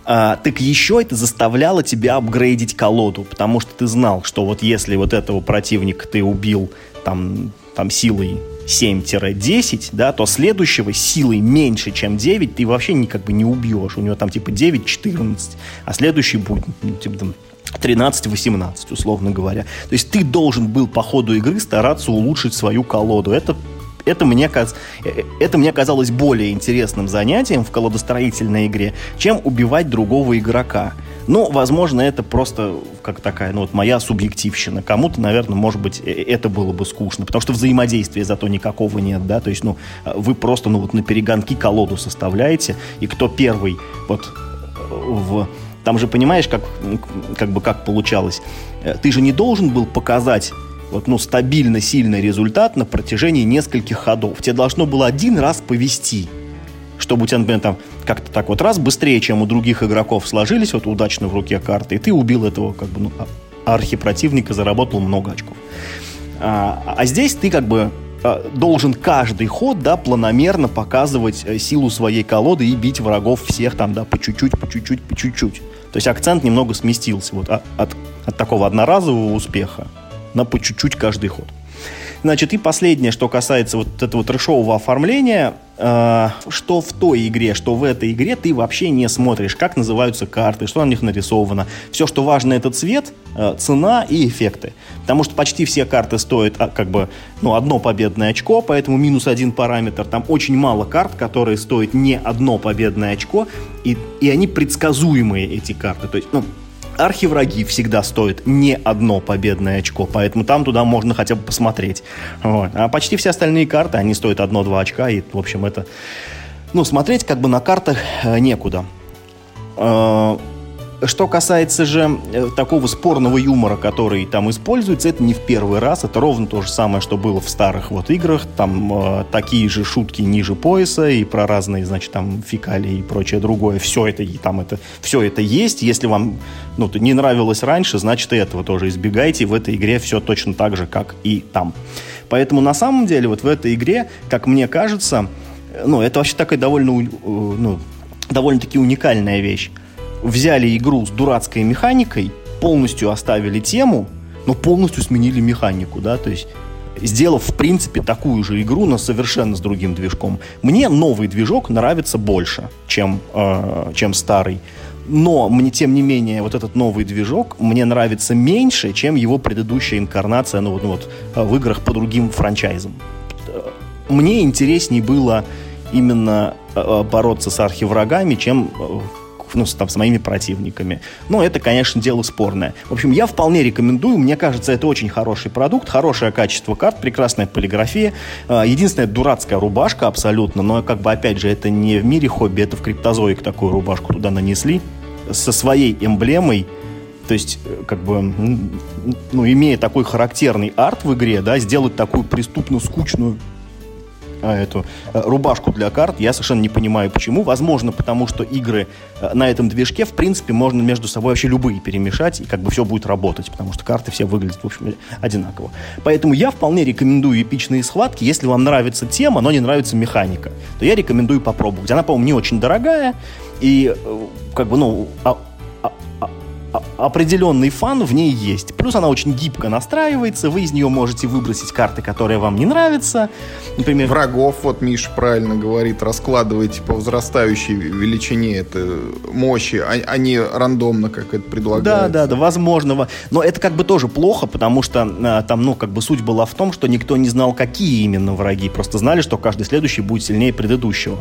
А, так еще это заставляло тебя апгрейдить колоду, потому что ты знал, что вот если вот этого противника ты убил там, там силой 7-10, да, то следующего силой меньше, чем 9, ты вообще никак бы не убьешь. У него там типа 9-14, а следующий будет ну, типа там 13-18, условно говоря. То есть ты должен был по ходу игры стараться улучшить свою колоду. Это это мне, это мне казалось более интересным занятием в колодостроительной игре, чем убивать другого игрока. Ну, возможно, это просто как такая, ну, вот моя субъективщина. Кому-то, наверное, может быть, э, это было бы скучно, потому что взаимодействия зато никакого нет, да, то есть, ну, вы просто, ну, вот на перегонки колоду составляете, и кто первый вот в... Там же, понимаешь, как, как бы как получалось? Э, ты же не должен был показать вот, ну, стабильно сильный результат на протяжении нескольких ходов. Тебе должно было один раз повести чтобы у тебя, например, там как-то так вот раз быстрее, чем у других игроков сложились вот удачно в руке карты, и ты убил этого как бы ну, а, архипротивника, заработал много очков. А, а здесь ты как бы а, должен каждый ход, да, планомерно показывать э, силу своей колоды и бить врагов всех там, да, по чуть-чуть, по чуть-чуть, по чуть-чуть. То есть акцент немного сместился вот от, от, от такого одноразового успеха на по чуть-чуть каждый ход. Значит, и последнее, что касается вот этого трешового оформления, э, что в той игре, что в этой игре ты вообще не смотришь, как называются карты, что на них нарисовано. Все, что важно, это цвет, э, цена и эффекты. Потому что почти все карты стоят а, как бы ну, одно победное очко, поэтому минус один параметр. Там очень мало карт, которые стоят не одно победное очко, и, и они предсказуемые, эти карты. То есть, ну, архивраги всегда стоят не одно победное очко, поэтому там туда можно хотя бы посмотреть. Вот. А почти все остальные карты, они стоят одно-два очка, и, в общем, это... Ну, смотреть как бы на картах э, некуда. Что касается же э, такого спорного юмора, который там используется, это не в первый раз, это ровно то же самое, что было в старых вот играх, там э, такие же шутки ниже пояса и про разные, значит, там фекалии и прочее другое, все это и там это, все это есть, если вам, ну, не нравилось раньше, значит, и этого тоже избегайте, в этой игре все точно так же, как и там. Поэтому на самом деле вот в этой игре, как мне кажется, э, ну, это вообще такая довольно, э, ну, довольно-таки уникальная вещь взяли игру с дурацкой механикой, полностью оставили тему, но полностью сменили механику, да, то есть сделав, в принципе, такую же игру, но совершенно с другим движком. Мне новый движок нравится больше, чем, э, чем старый. Но мне, тем не менее, вот этот новый движок мне нравится меньше, чем его предыдущая инкарнация ну, ну, вот, в играх по другим франчайзам. Мне интереснее было именно э, бороться с архиврагами, чем э, ну, там, с моими противниками. Но это, конечно, дело спорное. В общем, я вполне рекомендую. Мне кажется, это очень хороший продукт, хорошее качество карт, прекрасная полиграфия. А, единственная дурацкая рубашка абсолютно, но как бы, опять же, это не в мире хобби, это в криптозоик такую рубашку туда нанесли со своей эмблемой, то есть, э, как бы, ну, имея такой характерный арт в игре, да, сделать такую преступно скучную эту э, рубашку для карт. Я совершенно не понимаю, почему. Возможно, потому что игры э, на этом движке, в принципе, можно между собой вообще любые перемешать, и как бы все будет работать, потому что карты все выглядят, в общем, одинаково. Поэтому я вполне рекомендую эпичные схватки. Если вам нравится тема, но не нравится механика, то я рекомендую попробовать. Она, по-моему, не очень дорогая, и э, как бы, ну, а, определенный фан в ней есть. Плюс она очень гибко настраивается, вы из нее можете выбросить карты, которые вам не нравятся. Например... Врагов, вот Миша правильно говорит, раскладывайте по возрастающей величине это мощи, а, а не рандомно, как это предлагается. Да, да, да, возможно. Но это как бы тоже плохо, потому что а, там, ну, как бы суть была в том, что никто не знал, какие именно враги. Просто знали, что каждый следующий будет сильнее предыдущего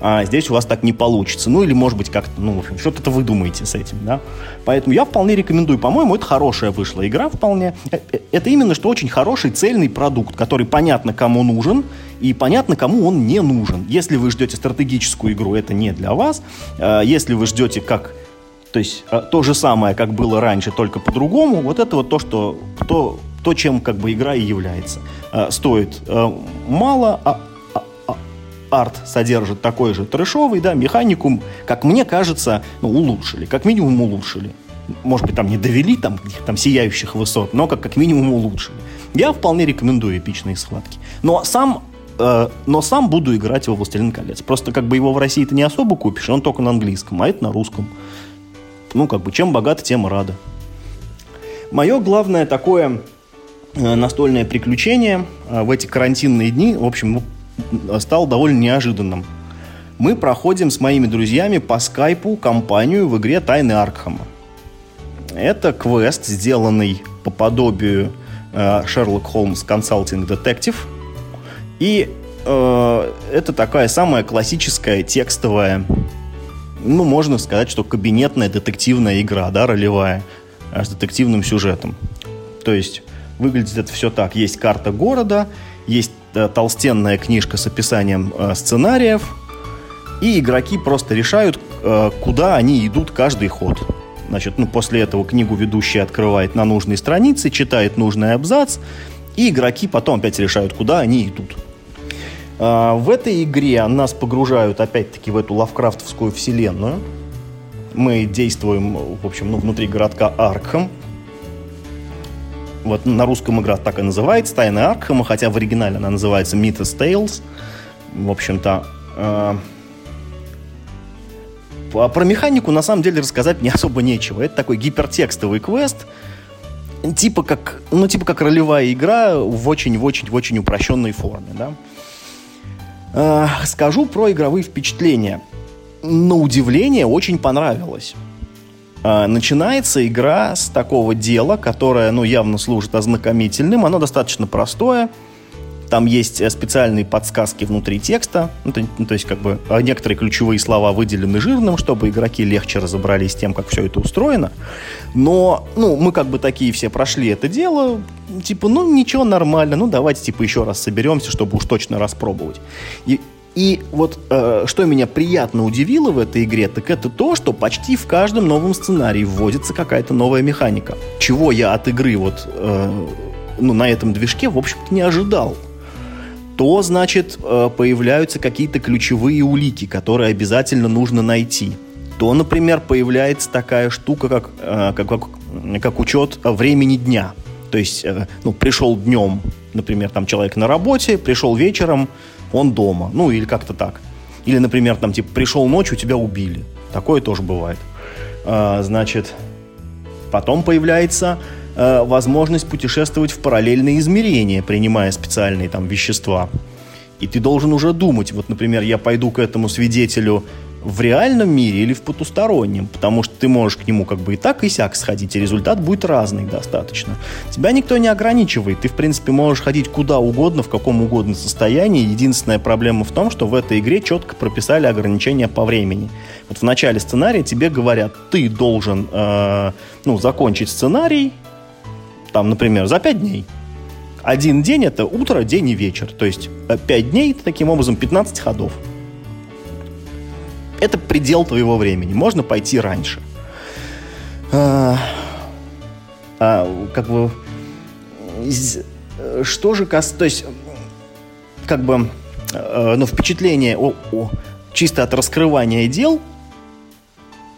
а здесь у вас так не получится. Ну, или, может быть, как-то, ну, в общем, что-то вы думаете с этим, да. Поэтому я вполне рекомендую. По-моему, это хорошая вышла игра вполне. Э, э, это именно что очень хороший цельный продукт, который понятно, кому нужен, и понятно, кому он не нужен. Если вы ждете стратегическую игру, это не для вас. А если вы ждете как то есть то же самое, как было раньше, только по-другому, вот это вот то, что то, то чем как бы игра и является. Стоит мало, а арт содержит такой же трэшовый, да, механикум, как мне кажется, ну, улучшили, как минимум улучшили. может быть, там не довели там, там сияющих высот, но как, как минимум улучшили. Я вполне рекомендую эпичные схватки. Но сам, э, но сам буду играть во «Властелин колец». Просто как бы его в России ты не особо купишь, он только на английском, а это на русском. Ну, как бы, чем богато, тем рада. Мое главное такое э, настольное приключение э, в эти карантинные дни, в общем, стало довольно неожиданным. Мы проходим с моими друзьями по скайпу кампанию в игре «Тайны Аркхема». Это квест, сделанный по подобию Шерлок Холмс Консалтинг Детектив. И э, это такая самая классическая текстовая, ну, можно сказать, что кабинетная детективная игра, да, ролевая, э, с детективным сюжетом. То есть выглядит это все так. Есть карта города, есть э, толстенная книжка с описанием э, сценариев, и игроки просто решают, э, куда они идут каждый ход. Значит, ну, после этого книгу ведущий открывает на нужной странице, читает нужный абзац, и игроки потом опять решают, куда они идут. В этой игре нас погружают опять-таки в эту лавкрафтовскую вселенную. Мы действуем, в общем, ну, внутри городка Аркхам. Вот на русском игра так и называется, Тайны Аркхама, хотя в оригинале она называется Mythos Tales. В общем-то, э, а про механику на самом деле рассказать не особо нечего. Это такой гипертекстовый квест, типа как, ну, типа как ролевая игра в очень-очень-очень очень упрощенной форме, да. Э, скажу про игровые впечатления. На удивление очень понравилось. Э, начинается игра с такого дела, которое, ну, явно служит ознакомительным. Оно достаточно простое. Там есть э, специальные подсказки внутри текста, ну, то, ну, то есть как бы а некоторые ключевые слова выделены жирным, чтобы игроки легче разобрались с тем, как все это устроено. Но, ну, мы как бы такие все прошли это дело, типа, ну, ничего, нормально, ну, давайте, типа, еще раз соберемся, чтобы уж точно распробовать. И, и вот э, что меня приятно удивило в этой игре, так это то, что почти в каждом новом сценарии вводится какая-то новая механика. Чего я от игры вот э, ну, на этом движке, в общем-то, не ожидал то, значит, э, появляются какие-то ключевые улики, которые обязательно нужно найти. То, например, появляется такая штука, как, э, как, как, как учет времени дня. То есть, э, ну, пришел днем, например, там человек на работе, пришел вечером, он дома. Ну, или как-то так. Или, например, там, типа, пришел ночью, тебя убили. Такое тоже бывает. Значит, потом появляется э, возможность путешествовать в параллельные измерения, принимая специальные там вещества. И ты должен уже думать, вот, например, я пойду к этому свидетелю в реальном мире или в потустороннем, потому что ты можешь к нему как бы и так, и сяк сходить, и результат будет разный достаточно. Тебя никто не ограничивает, ты, в принципе, можешь ходить куда угодно, в каком угодно состоянии. Единственная проблема в том, что в этой игре четко прописали ограничения по времени. Вот в начале сценария тебе говорят, ты должен э, ну, закончить сценарий, там, например, за 5 дней. Один день это утро, день и вечер. То есть 5 э, дней, таким образом, 15 ходов. Это предел твоего времени. Можно пойти раньше. А, а, как бы... Что же касается... То есть, как бы... Э, ну, впечатление о, о, чисто от раскрывания дел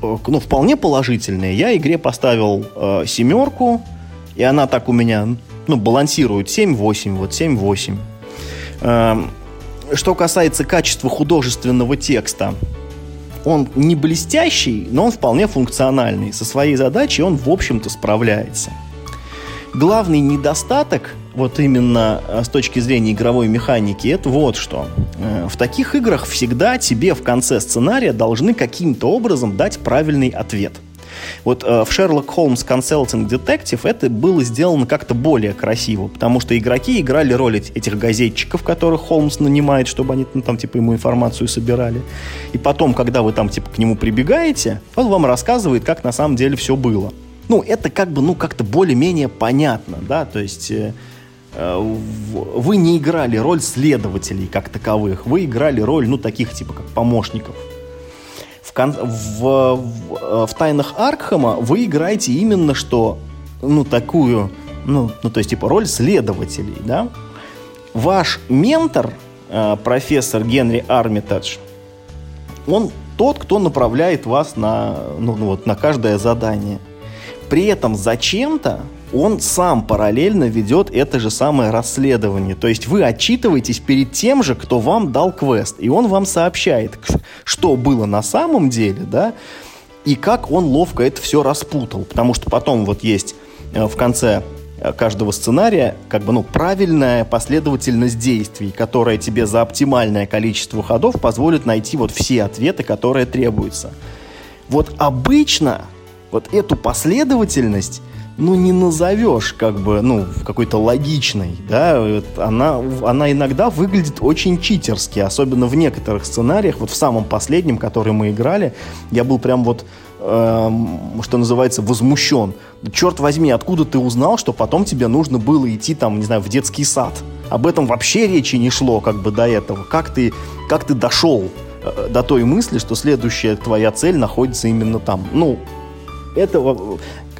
э, ну, вполне положительные. Я игре поставил э, семерку, и она так у меня, ну, балансирует 7-8, вот 7-8. Эм, что касается качества художественного текста, он не блестящий, но он вполне функциональный. Со своей задачей он, в общем-то, справляется. Главный недостаток, вот именно э, с точки зрения игровой механики, это вот что. Э, в таких играх всегда тебе в конце сценария должны каким-то образом дать правильный ответ – вот э, в Sherlock Holmes Consulting Detective это было сделано как-то более красиво, потому что игроки играли роль этих газетчиков, которых Холмс нанимает, чтобы они ну, там типа ему информацию собирали. И потом, когда вы там типа к нему прибегаете, он вам рассказывает, как на самом деле все было. Ну, это как бы, ну, как-то более-менее понятно, да, то есть э, э вы не играли роль следователей как таковых, вы играли роль, ну, таких типа как помощников в, кон- в, в, э, в тайнах Аркхема вы играете именно что, ну, такую, ну, ну, то есть, типа, роль следователей, да? Ваш ментор, э, профессор Генри Армитедж, он тот, кто направляет вас на, ну, ну, вот, на каждое задание. При этом зачем-то он сам параллельно ведет это же самое расследование. То есть вы отчитываетесь перед тем же, кто вам дал квест. И он вам сообщает, что было на самом деле, да, и как он ловко это все распутал. Потому что потом вот есть э, в конце э, каждого сценария как бы, ну, правильная последовательность действий, которая тебе за оптимальное количество ходов позволит найти вот все ответы, которые требуются. Вот обычно вот эту последовательность ну, не назовешь как бы, ну, какой-то логичной, да, она, она иногда выглядит очень читерски, особенно в некоторых сценариях, вот в самом последнем, который мы играли, я был прям вот, э, что называется, возмущен. Черт возьми, откуда ты узнал, что потом тебе нужно было идти там, не знаю, в детский сад? Об этом вообще речи не шло как бы до этого. Как ты, как ты дошел э, до той мысли, что следующая твоя цель находится именно там? Ну, это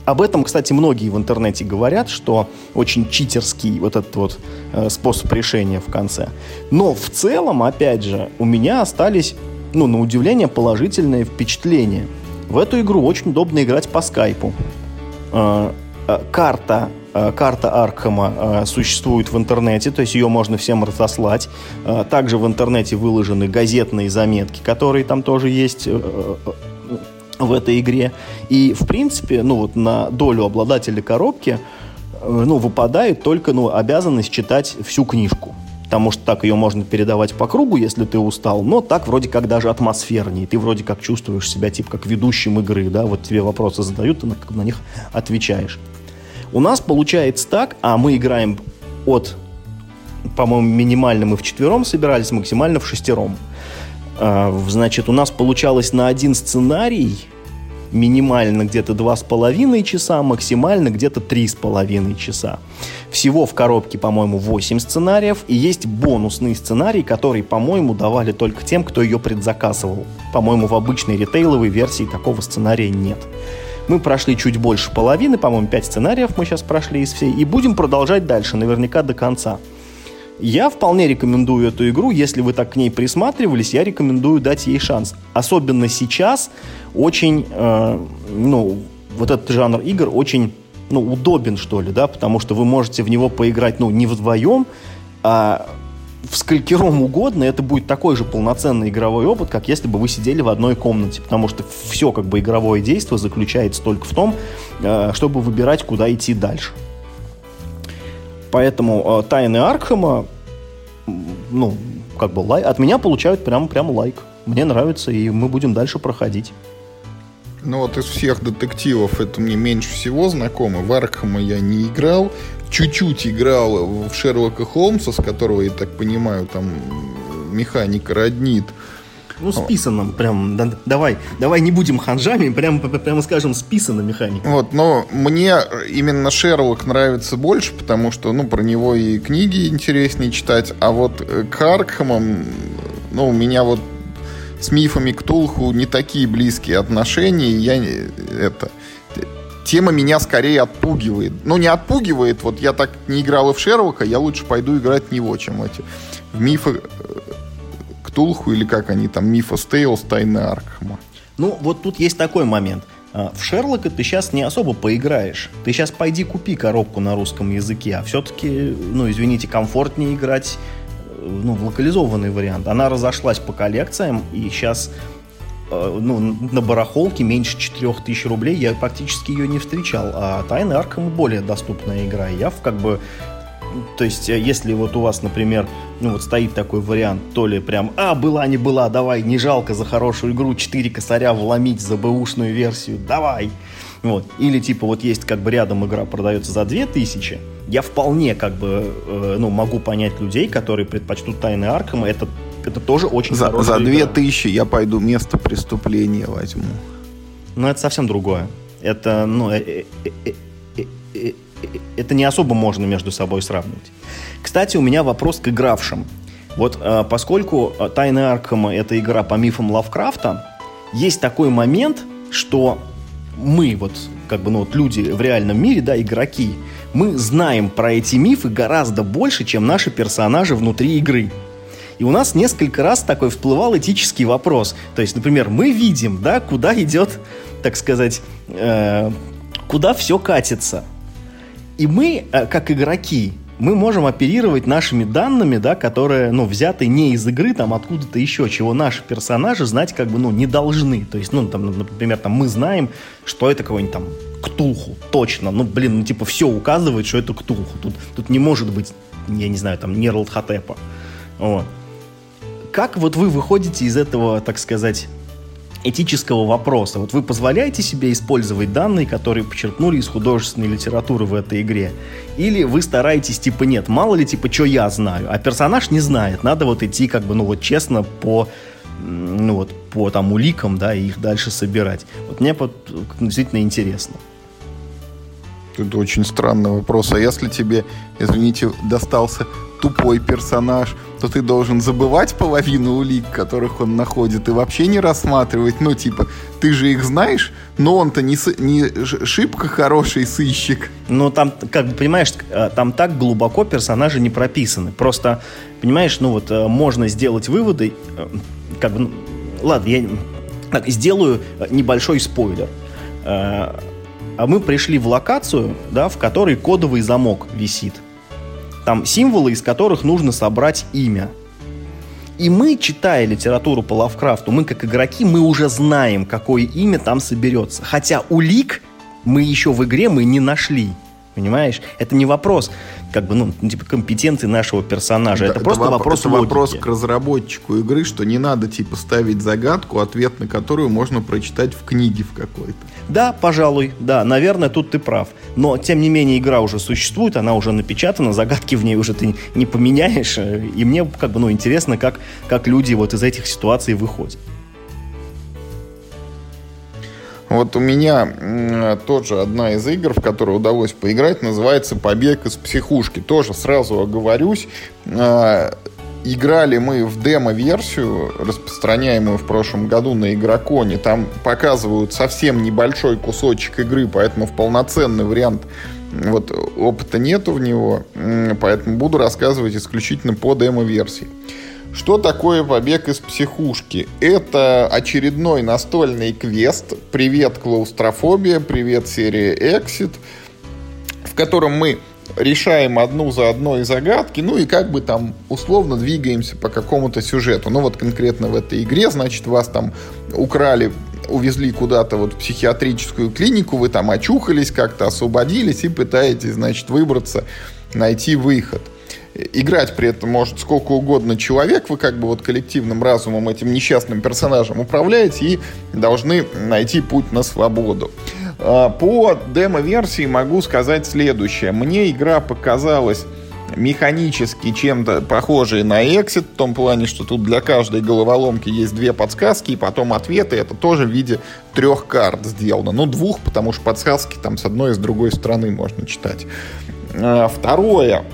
об этом, кстати, многие в интернете говорят, что очень читерский вот этот вот э, способ решения в конце. Но в целом, опять же, у меня остались, ну, на удивление, положительные впечатления. В эту игру очень удобно играть по скайпу. Э, э, карта э, карта Аркхема э, существует в интернете, то есть ее можно всем разослать. Э, также в интернете выложены газетные заметки, которые там тоже есть в этой игре. И, в принципе, ну вот на долю обладателя коробки э, ну, выпадает только ну, обязанность читать всю книжку. Потому что так ее можно передавать по кругу, если ты устал, но так вроде как даже атмосфернее. Ты вроде как чувствуешь себя типа как ведущим игры, да, вот тебе вопросы задают, ты на, на них отвечаешь. У нас получается так, а мы играем от, по-моему, минимально мы четвером собирались, максимально в шестером. А, значит, у нас получалось на один сценарий минимально где-то два с половиной часа, максимально где-то три с половиной часа. Всего в коробке, по-моему, 8 сценариев, и есть бонусный сценарий, который, по-моему, давали только тем, кто ее предзаказывал. По-моему, в обычной ритейловой версии такого сценария нет. Мы прошли чуть больше половины, по-моему, 5 сценариев мы сейчас прошли из всей, и будем продолжать дальше, наверняка до конца. Я вполне рекомендую эту игру, если вы так к ней присматривались, я рекомендую дать ей шанс. Особенно сейчас очень, э, ну, вот этот жанр игр очень, ну, удобен, что ли, да, потому что вы можете в него поиграть, ну, не вдвоем, а в сколькером угодно, это будет такой же полноценный игровой опыт, как если бы вы сидели в одной комнате, потому что все как бы игровое действие заключается только в том, э, чтобы выбирать, куда идти дальше. Поэтому э, тайны Аркхема, ну, как бы лай, от меня получают прям, прям лайк. Мне нравится, и мы будем дальше проходить. Ну вот из всех детективов это мне меньше всего знакомо. В Аркхема я не играл. Чуть-чуть играл в Шерлока Холмса, с которого, я так понимаю, там механика роднит. Ну, списанным, прям, да, давай, давай не будем ханжами, прям, прямо скажем, списана механика. Вот, но мне именно Шерлок нравится больше, потому что, ну, про него и книги интереснее читать, а вот к Аркхамам, ну, у меня вот с мифами Ктулху не такие близкие отношения, я это тема меня скорее отпугивает. Ну, не отпугивает, вот я так не играл в Шерлока, я лучше пойду играть в него, чем эти в мифы Ктулху или как они там, Мифос Тейлс, Тайны Аркхема. Ну, вот тут есть такой момент. А, в Шерлока ты сейчас не особо поиграешь. Ты сейчас пойди купи коробку на русском языке, а все-таки, ну, извините, комфортнее играть э, ну, в локализованный вариант. Она разошлась по коллекциям, и сейчас э, ну, на барахолке меньше 4000 рублей я практически ее не встречал. А Тайны Аркхема более доступная игра. Я в как бы то есть, э, если вот у вас, например, ну вот стоит такой вариант, то ли прям, а, была не была, давай, не жалко за хорошую игру 4 косаря вломить за бэушную версию, давай. Вот. Или типа вот есть как бы рядом игра продается за 2000, я вполне как бы, э, ну, могу понять людей, которые предпочтут Тайны Аркама, это, это тоже очень за, За 2000 игра. я пойду место преступления возьму. Но это совсем другое. Это, ну, э, э, э, э, э это не особо можно между собой сравнивать. Кстати, у меня вопрос к игравшим. Вот э, поскольку э, «Тайны Аркхема» — это игра по мифам Лавкрафта, есть такой момент, что мы, вот, как бы, ну, вот люди в реальном мире, да, игроки, мы знаем про эти мифы гораздо больше, чем наши персонажи внутри игры. И у нас несколько раз такой всплывал этический вопрос. То есть, например, мы видим, да, куда идет, так сказать, э, куда все катится. И мы, э, как игроки, мы можем оперировать нашими данными, да, которые, ну, взяты не из игры, там, откуда-то еще, чего наши персонажи знать, как бы, ну, не должны. То есть, ну, там, например, там, мы знаем, что это какой-нибудь там Ктулху, точно. Ну, блин, ну, типа, все указывает, что это Ктулху. Тут, тут не может быть, я не знаю, там, Нерлд Хатепа. Вот. Как вот вы выходите из этого, так сказать, этического вопроса. Вот вы позволяете себе использовать данные, которые почерпнули из художественной литературы в этой игре? Или вы стараетесь, типа, нет, мало ли, типа, что я знаю, а персонаж не знает, надо вот идти, как бы, ну вот честно по ну вот по там уликам, да, и их дальше собирать. Вот мне вот, действительно интересно. Это очень странный вопрос. А если тебе, извините, достался тупой персонаж, то ты должен забывать половину улик, которых он находит, и вообще не рассматривать. Ну, типа, ты же их знаешь, но он-то не, не шибко хороший сыщик. Ну, там, как бы, понимаешь, э, там так глубоко персонажи не прописаны. Просто, понимаешь, ну вот, э, можно сделать выводы, э, как бы, ну, ладно, я так, сделаю небольшой спойлер. А мы пришли в локацию, да, в которой кодовый замок висит – там символы, из которых нужно собрать имя. И мы, читая литературу по Лавкрафту, мы как игроки, мы уже знаем, какое имя там соберется. Хотя улик мы еще в игре мы не нашли. Понимаешь? Это не вопрос, как бы, ну, типа, компетенции нашего персонажа. Да, это, это просто воп- вопрос Это логики. вопрос к разработчику игры, что не надо, типа, ставить загадку, ответ на которую можно прочитать в книге в какой-то. Да, пожалуй, да, наверное, тут ты прав. Но, тем не менее, игра уже существует, она уже напечатана, загадки в ней уже ты не поменяешь. И мне, как бы, ну, интересно, как, как люди вот из этих ситуаций выходят. Вот у меня тоже одна из игр, в которую удалось поиграть, называется «Побег из психушки». Тоже сразу оговорюсь. А, играли мы в демо-версию, распространяемую в прошлом году на Игроконе. Там показывают совсем небольшой кусочек игры, поэтому в полноценный вариант вот опыта нету в него, поэтому буду рассказывать исключительно по демо-версии. Что такое побег из психушки? Это очередной настольный квест. Привет, клаустрофобия, привет, серия Exit, в котором мы решаем одну за одной загадки, ну и как бы там условно двигаемся по какому-то сюжету. Ну вот конкретно в этой игре, значит, вас там украли увезли куда-то вот в психиатрическую клинику, вы там очухались, как-то освободились и пытаетесь, значит, выбраться, найти выход играть при этом может сколько угодно человек, вы как бы вот коллективным разумом этим несчастным персонажем управляете и должны найти путь на свободу. А, по демо-версии могу сказать следующее. Мне игра показалась механически чем-то похожие на Exit, в том плане, что тут для каждой головоломки есть две подсказки, и потом ответы, это тоже в виде трех карт сделано. Ну, двух, потому что подсказки там с одной и с другой стороны можно читать. А, второе,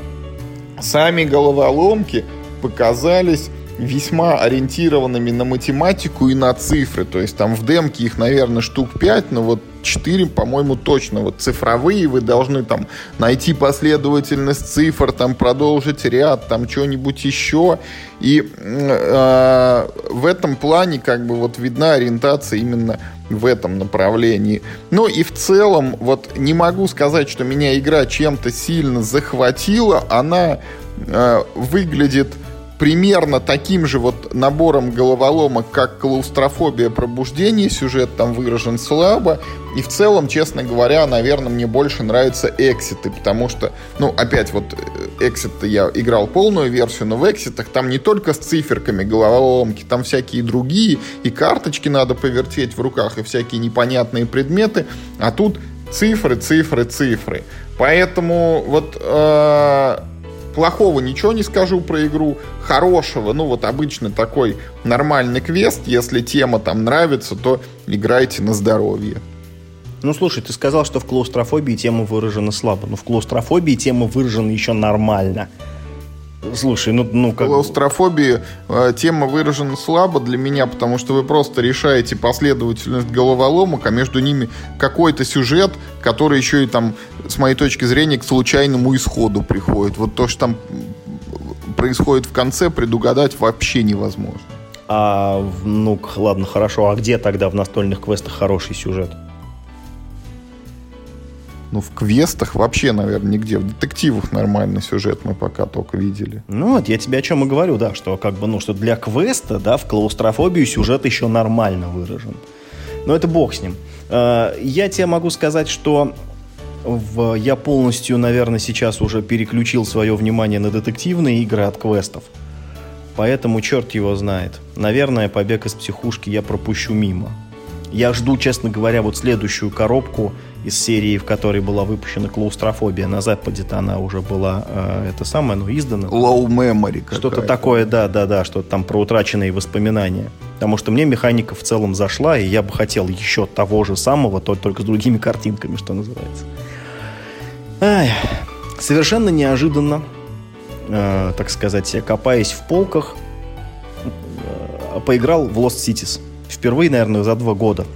сами головоломки показались весьма ориентированными на математику и на цифры. То есть там в демке их, наверное, штук 5, но вот 4, по-моему, точно. Вот цифровые вы должны там найти последовательность цифр, там продолжить ряд, там что-нибудь еще. И э, в этом плане как бы вот видна ориентация именно в этом направлении. Ну и в целом, вот не могу сказать, что меня игра чем-то сильно захватила. Она э, выглядит примерно таким же вот набором головоломок, как клаустрофобия пробуждения. Сюжет там выражен слабо. И в целом, честно говоря, наверное, мне больше нравятся экситы, потому что, ну, опять вот экситы я играл полную версию, но в экситах там не только с циферками головоломки, там всякие другие, и карточки надо повертеть в руках, и всякие непонятные предметы, а тут цифры, цифры, цифры. Поэтому вот э, плохого ничего не скажу про игру, хорошего, ну вот обычно такой нормальный квест, если тема там нравится, то играйте на здоровье. Ну, слушай, ты сказал, что в клаустрофобии тема выражена слабо. Но в клаустрофобии тема выражена еще нормально. Слушай, ну, ну как... Клаустрофобии э, тема выражена слабо для меня, потому что вы просто решаете последовательность головоломок, а между ними какой-то сюжет, который еще и там, с моей точки зрения, к случайному исходу приходит. Вот то, что там происходит в конце, предугадать вообще невозможно. А, ну, ладно, хорошо. А где тогда в настольных квестах хороший сюжет? Ну, в квестах вообще, наверное, нигде. В детективах нормальный сюжет мы пока только видели. Ну, вот я тебе о чем и говорю, да, что как бы, ну, что для квеста, да, в клаустрофобию сюжет еще нормально выражен. Но это бог с ним. Э, я тебе могу сказать, что в, я полностью, наверное, сейчас уже переключил свое внимание на детективные игры от квестов. Поэтому черт его знает. Наверное, побег из психушки я пропущу мимо. Я жду, честно говоря, вот следующую коробку из серии, в которой была выпущена клаустрофобия. На Западе-то она уже была, э, это самое, ну, издана. Low memory Что-то такое, да, да, да, что-то там про утраченные воспоминания. Потому что мне механика в целом зашла, и я бы хотел еще того же самого, только с другими картинками, что называется. Ай, совершенно неожиданно, э, так сказать, копаясь в полках, э, поиграл в Lost Cities. Впервые, наверное, за два года.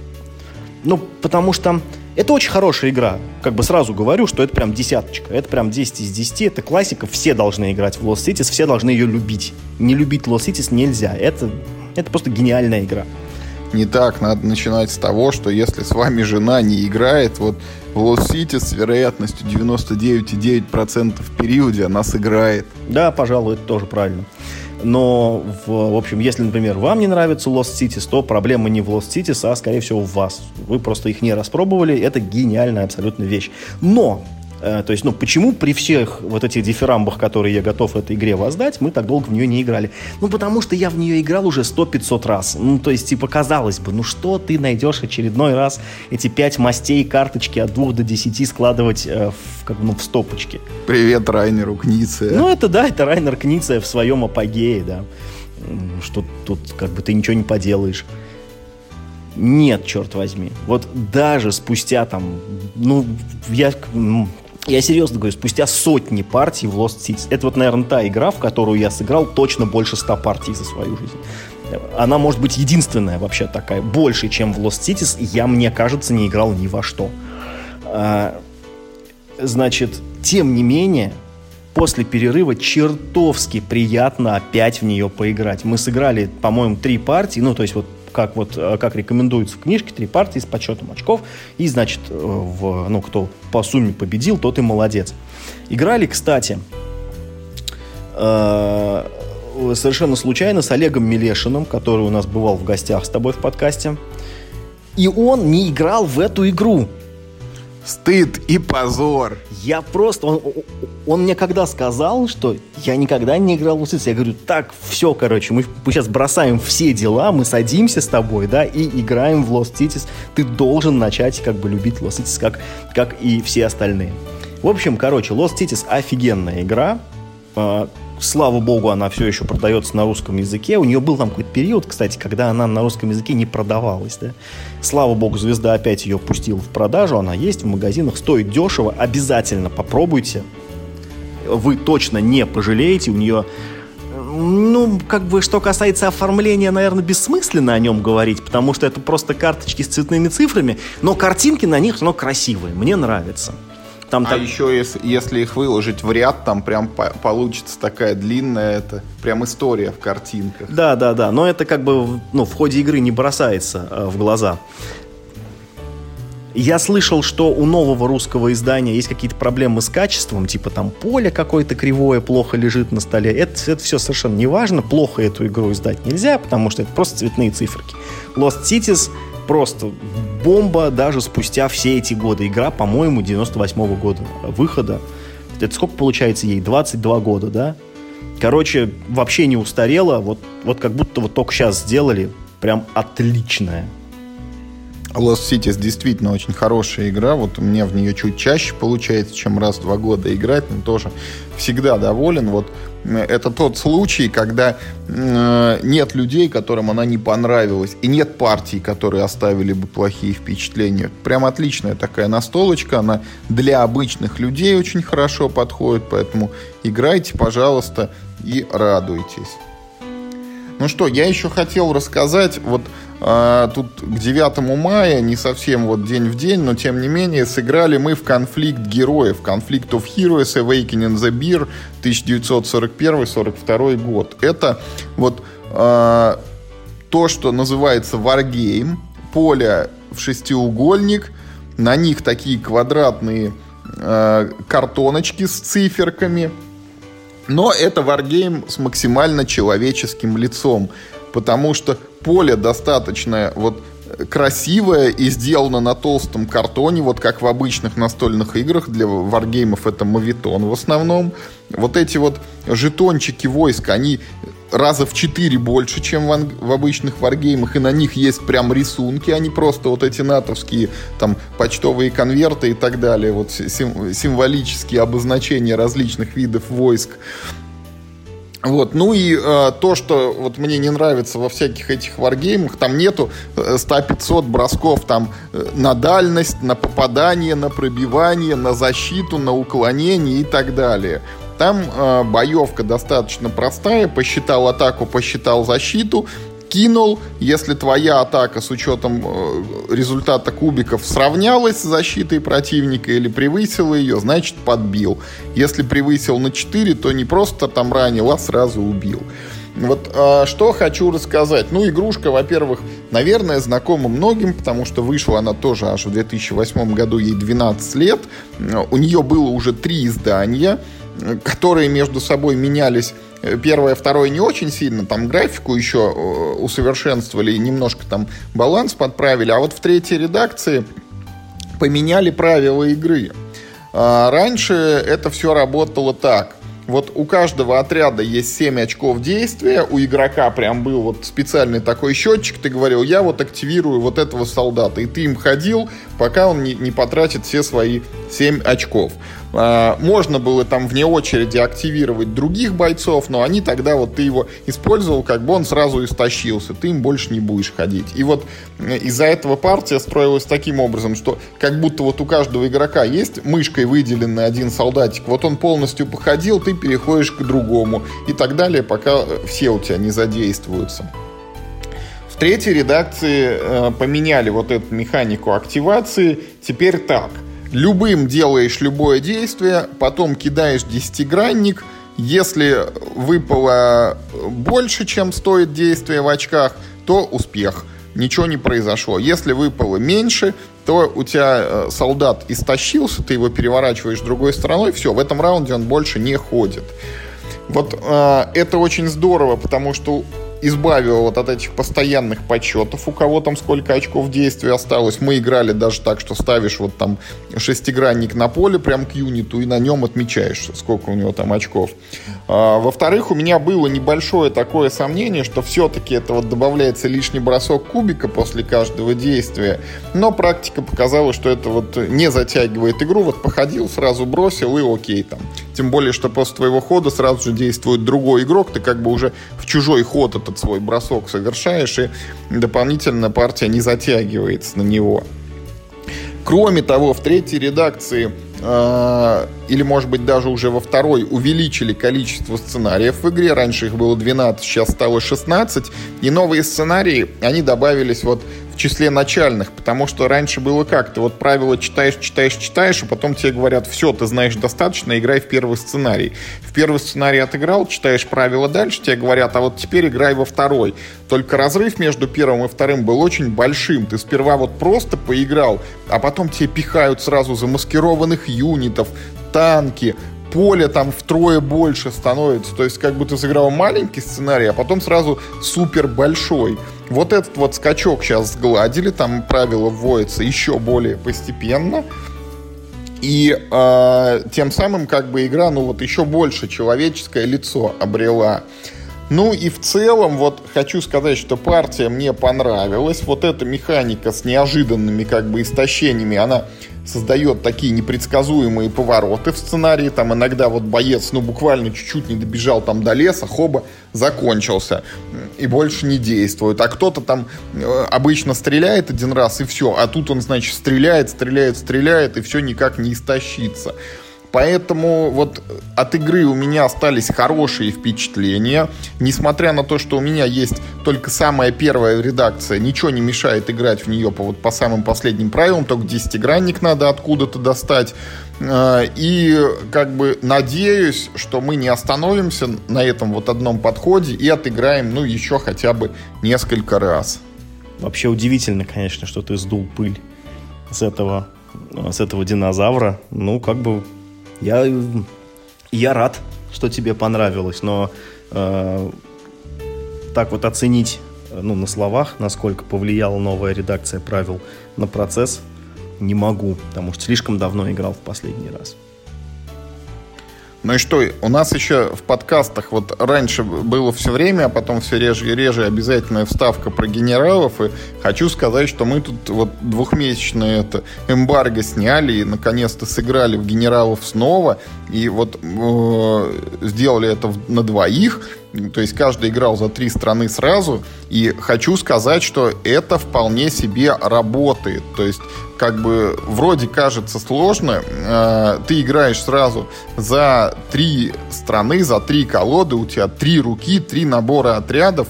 Ну, потому что это очень хорошая игра. Как бы сразу говорю, что это прям десяточка. Это прям 10 из 10. Это классика. Все должны играть в Lost Cities. Все должны ее любить. Не любить Lost Cities нельзя. Это, это просто гениальная игра. Не так. Надо начинать с того, что если с вами жена не играет, вот в Lost Cities с вероятностью 99,9% в периоде она сыграет. Да, пожалуй, это тоже правильно. Но, в, в общем, если, например, вам не нравится Lost Cities, то проблема не в Lost Cities, а, скорее всего, в вас. Вы просто их не распробовали. Это гениальная абсолютно вещь. Но то есть, ну, почему при всех вот этих дифирамбах, которые я готов этой игре воздать, мы так долго в нее не играли? Ну, потому что я в нее играл уже 100-500 раз. Ну, то есть, типа, казалось бы, ну что ты найдешь очередной раз эти пять мастей карточки от 2 до 10 складывать э, в, как, ну, в стопочки? Привет Райнеру Книце. Ну, это да, это Райнер Книце в своем апогее, да. Что тут как бы ты ничего не поделаешь. Нет, черт возьми. Вот даже спустя там, ну, я я серьезно говорю, спустя сотни партий в Lost Cities. Это вот, наверное, та игра, в которую я сыграл точно больше ста партий за свою жизнь. Она может быть единственная вообще такая. Больше, чем в Lost Cities, я, мне кажется, не играл ни во что. А, значит, тем не менее, после перерыва чертовски приятно опять в нее поиграть. Мы сыграли, по-моему, три партии, ну, то есть вот как вот э, как рекомендуется в книжке, три партии с подсчетом очков. И, значит, э, в, ну, кто по сумме победил, тот и молодец. Играли, кстати, э, совершенно случайно с Олегом Милешиным, который у нас бывал в гостях с тобой в подкасте. И он не играл в эту игру. Стыд и позор. Я просто... Он, он мне когда сказал, что я никогда не играл в Лусиц, я говорю, так, все, короче, мы, мы сейчас бросаем все дела, мы садимся с тобой, да, и играем в Lost Cities. Ты должен начать как бы любить Lost Cities, как, как и все остальные. В общем, короче, Lost Cities офигенная игра. Слава богу, она все еще продается на русском языке. У нее был там какой-то период, кстати, когда она на русском языке не продавалась. Да? Слава богу, звезда опять ее пустила в продажу. Она есть в магазинах, стоит дешево. Обязательно попробуйте. Вы точно не пожалеете. У нее ну, как бы, что касается оформления, наверное, бессмысленно о нем говорить, потому что это просто карточки с цветными цифрами, но картинки на них, но красивые, мне нравится. Там а так... еще, если, если их выложить в ряд, там прям по получится такая длинная, это прям история в картинках. Да, да, да. Но это как бы ну, в ходе игры не бросается э, в глаза. Я слышал, что у нового русского издания есть какие-то проблемы с качеством, типа там поле какое-то кривое, плохо лежит на столе. Это, это все совершенно не важно. Плохо эту игру издать нельзя, потому что это просто цветные циферки. Lost Cities просто бомба даже спустя все эти годы. Игра, по-моему, 98 -го года выхода. Это сколько получается ей? 22 года, да? Короче, вообще не устарела. Вот, вот как будто вот только сейчас сделали. Прям отличная. Lost Cities действительно очень хорошая игра. Вот меня в нее чуть чаще получается, чем раз в два года играть, но тоже всегда доволен. Вот это тот случай, когда э, нет людей, которым она не понравилась, и нет партий, которые оставили бы плохие впечатления. Прям отличная такая настолочка, она для обычных людей очень хорошо подходит, поэтому играйте, пожалуйста, и радуйтесь. Ну что, я еще хотел рассказать, вот а, тут к 9 мая, не совсем вот день в день, но тем не менее, сыграли мы в конфликт героев, Conflict of Heroes Awakening the Beer 1941-42 год. Это вот а, то, что называется Wargame, поле в шестиугольник, на них такие квадратные э, картоночки с циферками. Но это варгейм с максимально человеческим лицом, потому что поле достаточно вот красивое и сделано на толстом картоне, вот как в обычных настольных играх. Для варгеймов это мавитон в основном. Вот эти вот жетончики войск, они раза в четыре больше, чем в, в обычных варгеймах, и на них есть прям рисунки, а не просто вот эти натовские там почтовые конверты и так далее, вот сим символические обозначения различных видов войск. Вот, ну и э, то, что вот мне не нравится во всяких этих варгеймах, там нету 100-500 э, бросков там э, на дальность, на попадание, на пробивание, на защиту, на уклонение и так далее. Там э, боевка достаточно простая, посчитал атаку, посчитал защиту, кинул. Если твоя атака с учетом э, результата кубиков сравнялась с защитой противника или превысила ее, значит подбил. Если превысил на 4, то не просто там ранил, а сразу убил. Вот э, что хочу рассказать. Ну, игрушка, во-первых, наверное, знакома многим, потому что вышла она тоже аж в 2008 году, ей 12 лет. У нее было уже три издания, которые между собой менялись Первое, второе не очень сильно, там графику еще э, усовершенствовали и немножко там баланс подправили, а вот в третьей редакции поменяли правила игры. А раньше это все работало так. Вот у каждого отряда есть 7 очков действия, у игрока прям был вот специальный такой счетчик, ты говорил, я вот активирую вот этого солдата, и ты им ходил, пока он не, не потратит все свои 7 очков. А, можно было там вне очереди активировать других бойцов, но они тогда вот ты его использовал, как бы он сразу истощился, ты им больше не будешь ходить. И вот из-за этого партия строилась таким образом, что как будто вот у каждого игрока есть мышкой выделенный один солдатик, вот он полностью походил, ты переходишь к другому и так далее, пока э, все у тебя не задействуются. В третьей редакции э, поменяли вот эту механику активации. Теперь так – любым делаешь любое действие, потом кидаешь десятигранник. Если выпало больше, чем стоит действие в очках, то успех. Ничего не произошло. Если выпало меньше, то у тебя э, солдат истощился, ты его переворачиваешь другой стороной, все, в этом раунде он больше не ходит. Вот э, это очень здорово, потому что избавил вот от этих постоянных подсчетов, у кого там сколько очков действия осталось. Мы играли даже так, что ставишь вот там шестигранник на поле прям к юниту и на нем отмечаешь, сколько у него там очков. А, во-вторых, у меня было небольшое такое сомнение, что все-таки это вот добавляется лишний бросок кубика после каждого действия, но практика показала, что это вот не затягивает игру, вот походил, сразу бросил и окей там. Тем более, что после твоего хода сразу же действует другой игрок, ты как бы уже в чужой ход это этот свой бросок совершаешь, и дополнительно партия не затягивается на него. Кроме того, в третьей редакции э, или, может быть, даже уже во второй увеличили количество сценариев в игре. Раньше их было 12, сейчас стало 16. И новые сценарии, они добавились вот числе начальных, потому что раньше было как? Ты вот правила читаешь, читаешь, читаешь, а потом тебе говорят, все, ты знаешь достаточно, играй в первый сценарий. В первый сценарий отыграл, читаешь правила дальше, тебе говорят, а вот теперь играй во второй. Только разрыв между первым и вторым был очень большим. Ты сперва вот просто поиграл, а потом тебе пихают сразу замаскированных юнитов, танки, поле там втрое больше становится. То есть как бы ты сыграл маленький сценарий, а потом сразу супер большой. Вот этот вот скачок сейчас сгладили, там правила вводятся еще более постепенно. И э, тем самым как бы игра, ну вот еще больше человеческое лицо обрела. Ну и в целом, вот хочу сказать, что партия мне понравилась. Вот эта механика с неожиданными как бы истощениями, она создает такие непредсказуемые повороты в сценарии. Там иногда вот боец, ну, буквально чуть-чуть не добежал там до леса, хоба, закончился и больше не действует. А кто-то там э, обычно стреляет один раз и все, а тут он, значит, стреляет, стреляет, стреляет и все никак не истощится. Поэтому вот от игры у меня остались хорошие впечатления. Несмотря на то, что у меня есть только самая первая редакция, ничего не мешает играть в нее по, вот, по самым последним правилам, только десятигранник надо откуда-то достать. А, и как бы надеюсь, что мы не остановимся на этом вот одном подходе и отыграем, ну, еще хотя бы несколько раз. Вообще удивительно, конечно, что ты сдул пыль с этого с этого динозавра. Ну, как бы я, я рад, что тебе понравилось, но э, так вот оценить ну, на словах, насколько повлияла новая редакция правил на процесс, не могу, потому что слишком давно играл в последний раз. Ну и что, у нас еще в подкастах вот раньше было все время, а потом все реже и реже обязательная вставка про генералов. И хочу сказать, что мы тут вот двухмесячное это эмбарго сняли и наконец-то сыграли в генералов снова. И вот э, сделали это на двоих. То есть каждый играл за три страны сразу. И хочу сказать, что это вполне себе работает. То есть как бы вроде кажется сложно. Э, ты играешь сразу за три страны, за три колоды. У тебя три руки, три набора отрядов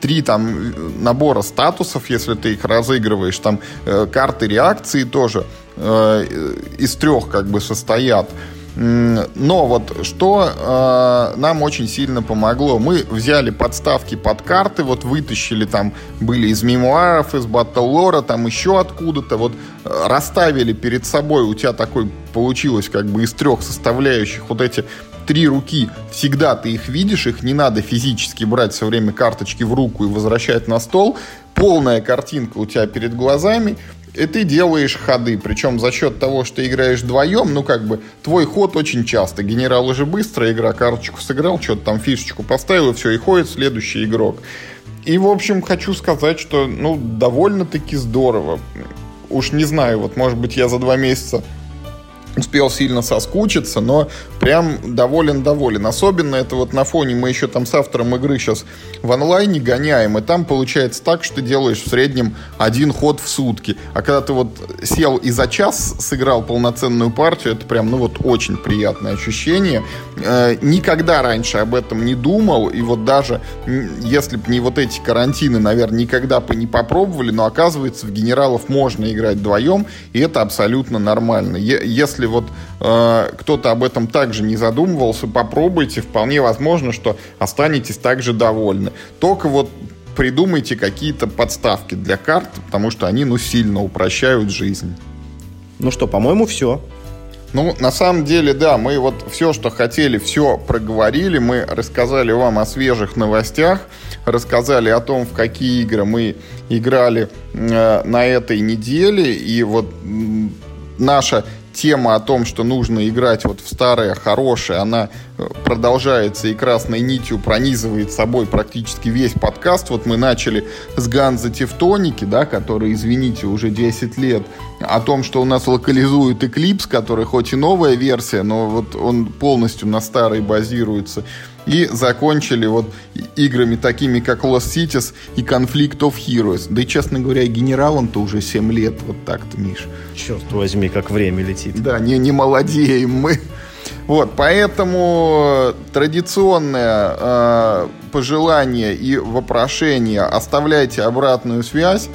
три там набора статусов, если ты их разыгрываешь, там э, карты реакции тоже э, из трех как бы состоят. Но вот что э, нам очень сильно помогло, мы взяли подставки под карты, вот вытащили там, были из мемуаров, из батл там еще откуда-то, вот э, расставили перед собой, у тебя такой получилось как бы из трех составляющих вот эти три руки, всегда ты их видишь, их не надо физически брать все время карточки в руку и возвращать на стол, полная картинка у тебя перед глазами, и ты делаешь ходы. Причем за счет того, что играешь вдвоем, ну, как бы, твой ход очень часто. Генерал уже быстро игра, карточку сыграл, что-то там фишечку поставил, и все, и ходит следующий игрок. И, в общем, хочу сказать, что, ну, довольно-таки здорово. Уж не знаю, вот, может быть, я за два месяца успел сильно соскучиться, но прям доволен-доволен. Особенно это вот на фоне мы еще там с автором игры сейчас в онлайне гоняем, и там получается так, что ты делаешь в среднем один ход в сутки. А когда ты вот сел и за час сыграл полноценную партию, это прям, ну вот, очень приятное ощущение. Э, никогда раньше об этом не думал, и вот даже если бы не вот эти карантины, наверное, никогда бы не попробовали, но оказывается, в генералов можно играть вдвоем, и это абсолютно нормально. Если если вот э, кто-то об этом также не задумывался, попробуйте, вполне возможно, что останетесь также довольны. Только вот придумайте какие-то подставки для карт, потому что они, ну, сильно упрощают жизнь. Ну что, по-моему, все. Ну, на самом деле, да, мы вот все, что хотели, все проговорили. Мы рассказали вам о свежих новостях, рассказали о том, в какие игры мы играли э, на этой неделе. И вот наша тема о том, что нужно играть вот в старое, хорошее, она э, продолжается и красной нитью пронизывает собой практически весь подкаст. Вот мы начали с Ганза Тевтоники, да, который, извините, уже 10 лет, о том, что у нас локализует Eclipse, который хоть и новая версия, но вот он полностью на старой базируется. И закончили вот играми такими, как Lost Cities и Conflict of Heroes. Да и, честно говоря, генералом-то уже 7 лет вот так-то, Миш. Черт возьми, как время летит. Да, не, не молодеем мы. Вот, поэтому традиционное э, пожелание и вопрошение оставляйте обратную связь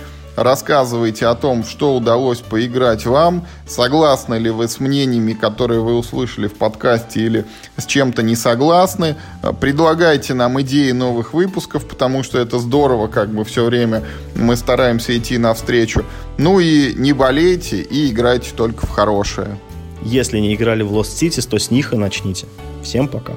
рассказывайте о том, что удалось поиграть вам, согласны ли вы с мнениями, которые вы услышали в подкасте или с чем-то не согласны, предлагайте нам идеи новых выпусков, потому что это здорово, как бы все время мы стараемся идти навстречу. Ну и не болейте и играйте только в хорошее. Если не играли в Lost Cities, то с них и начните. Всем пока.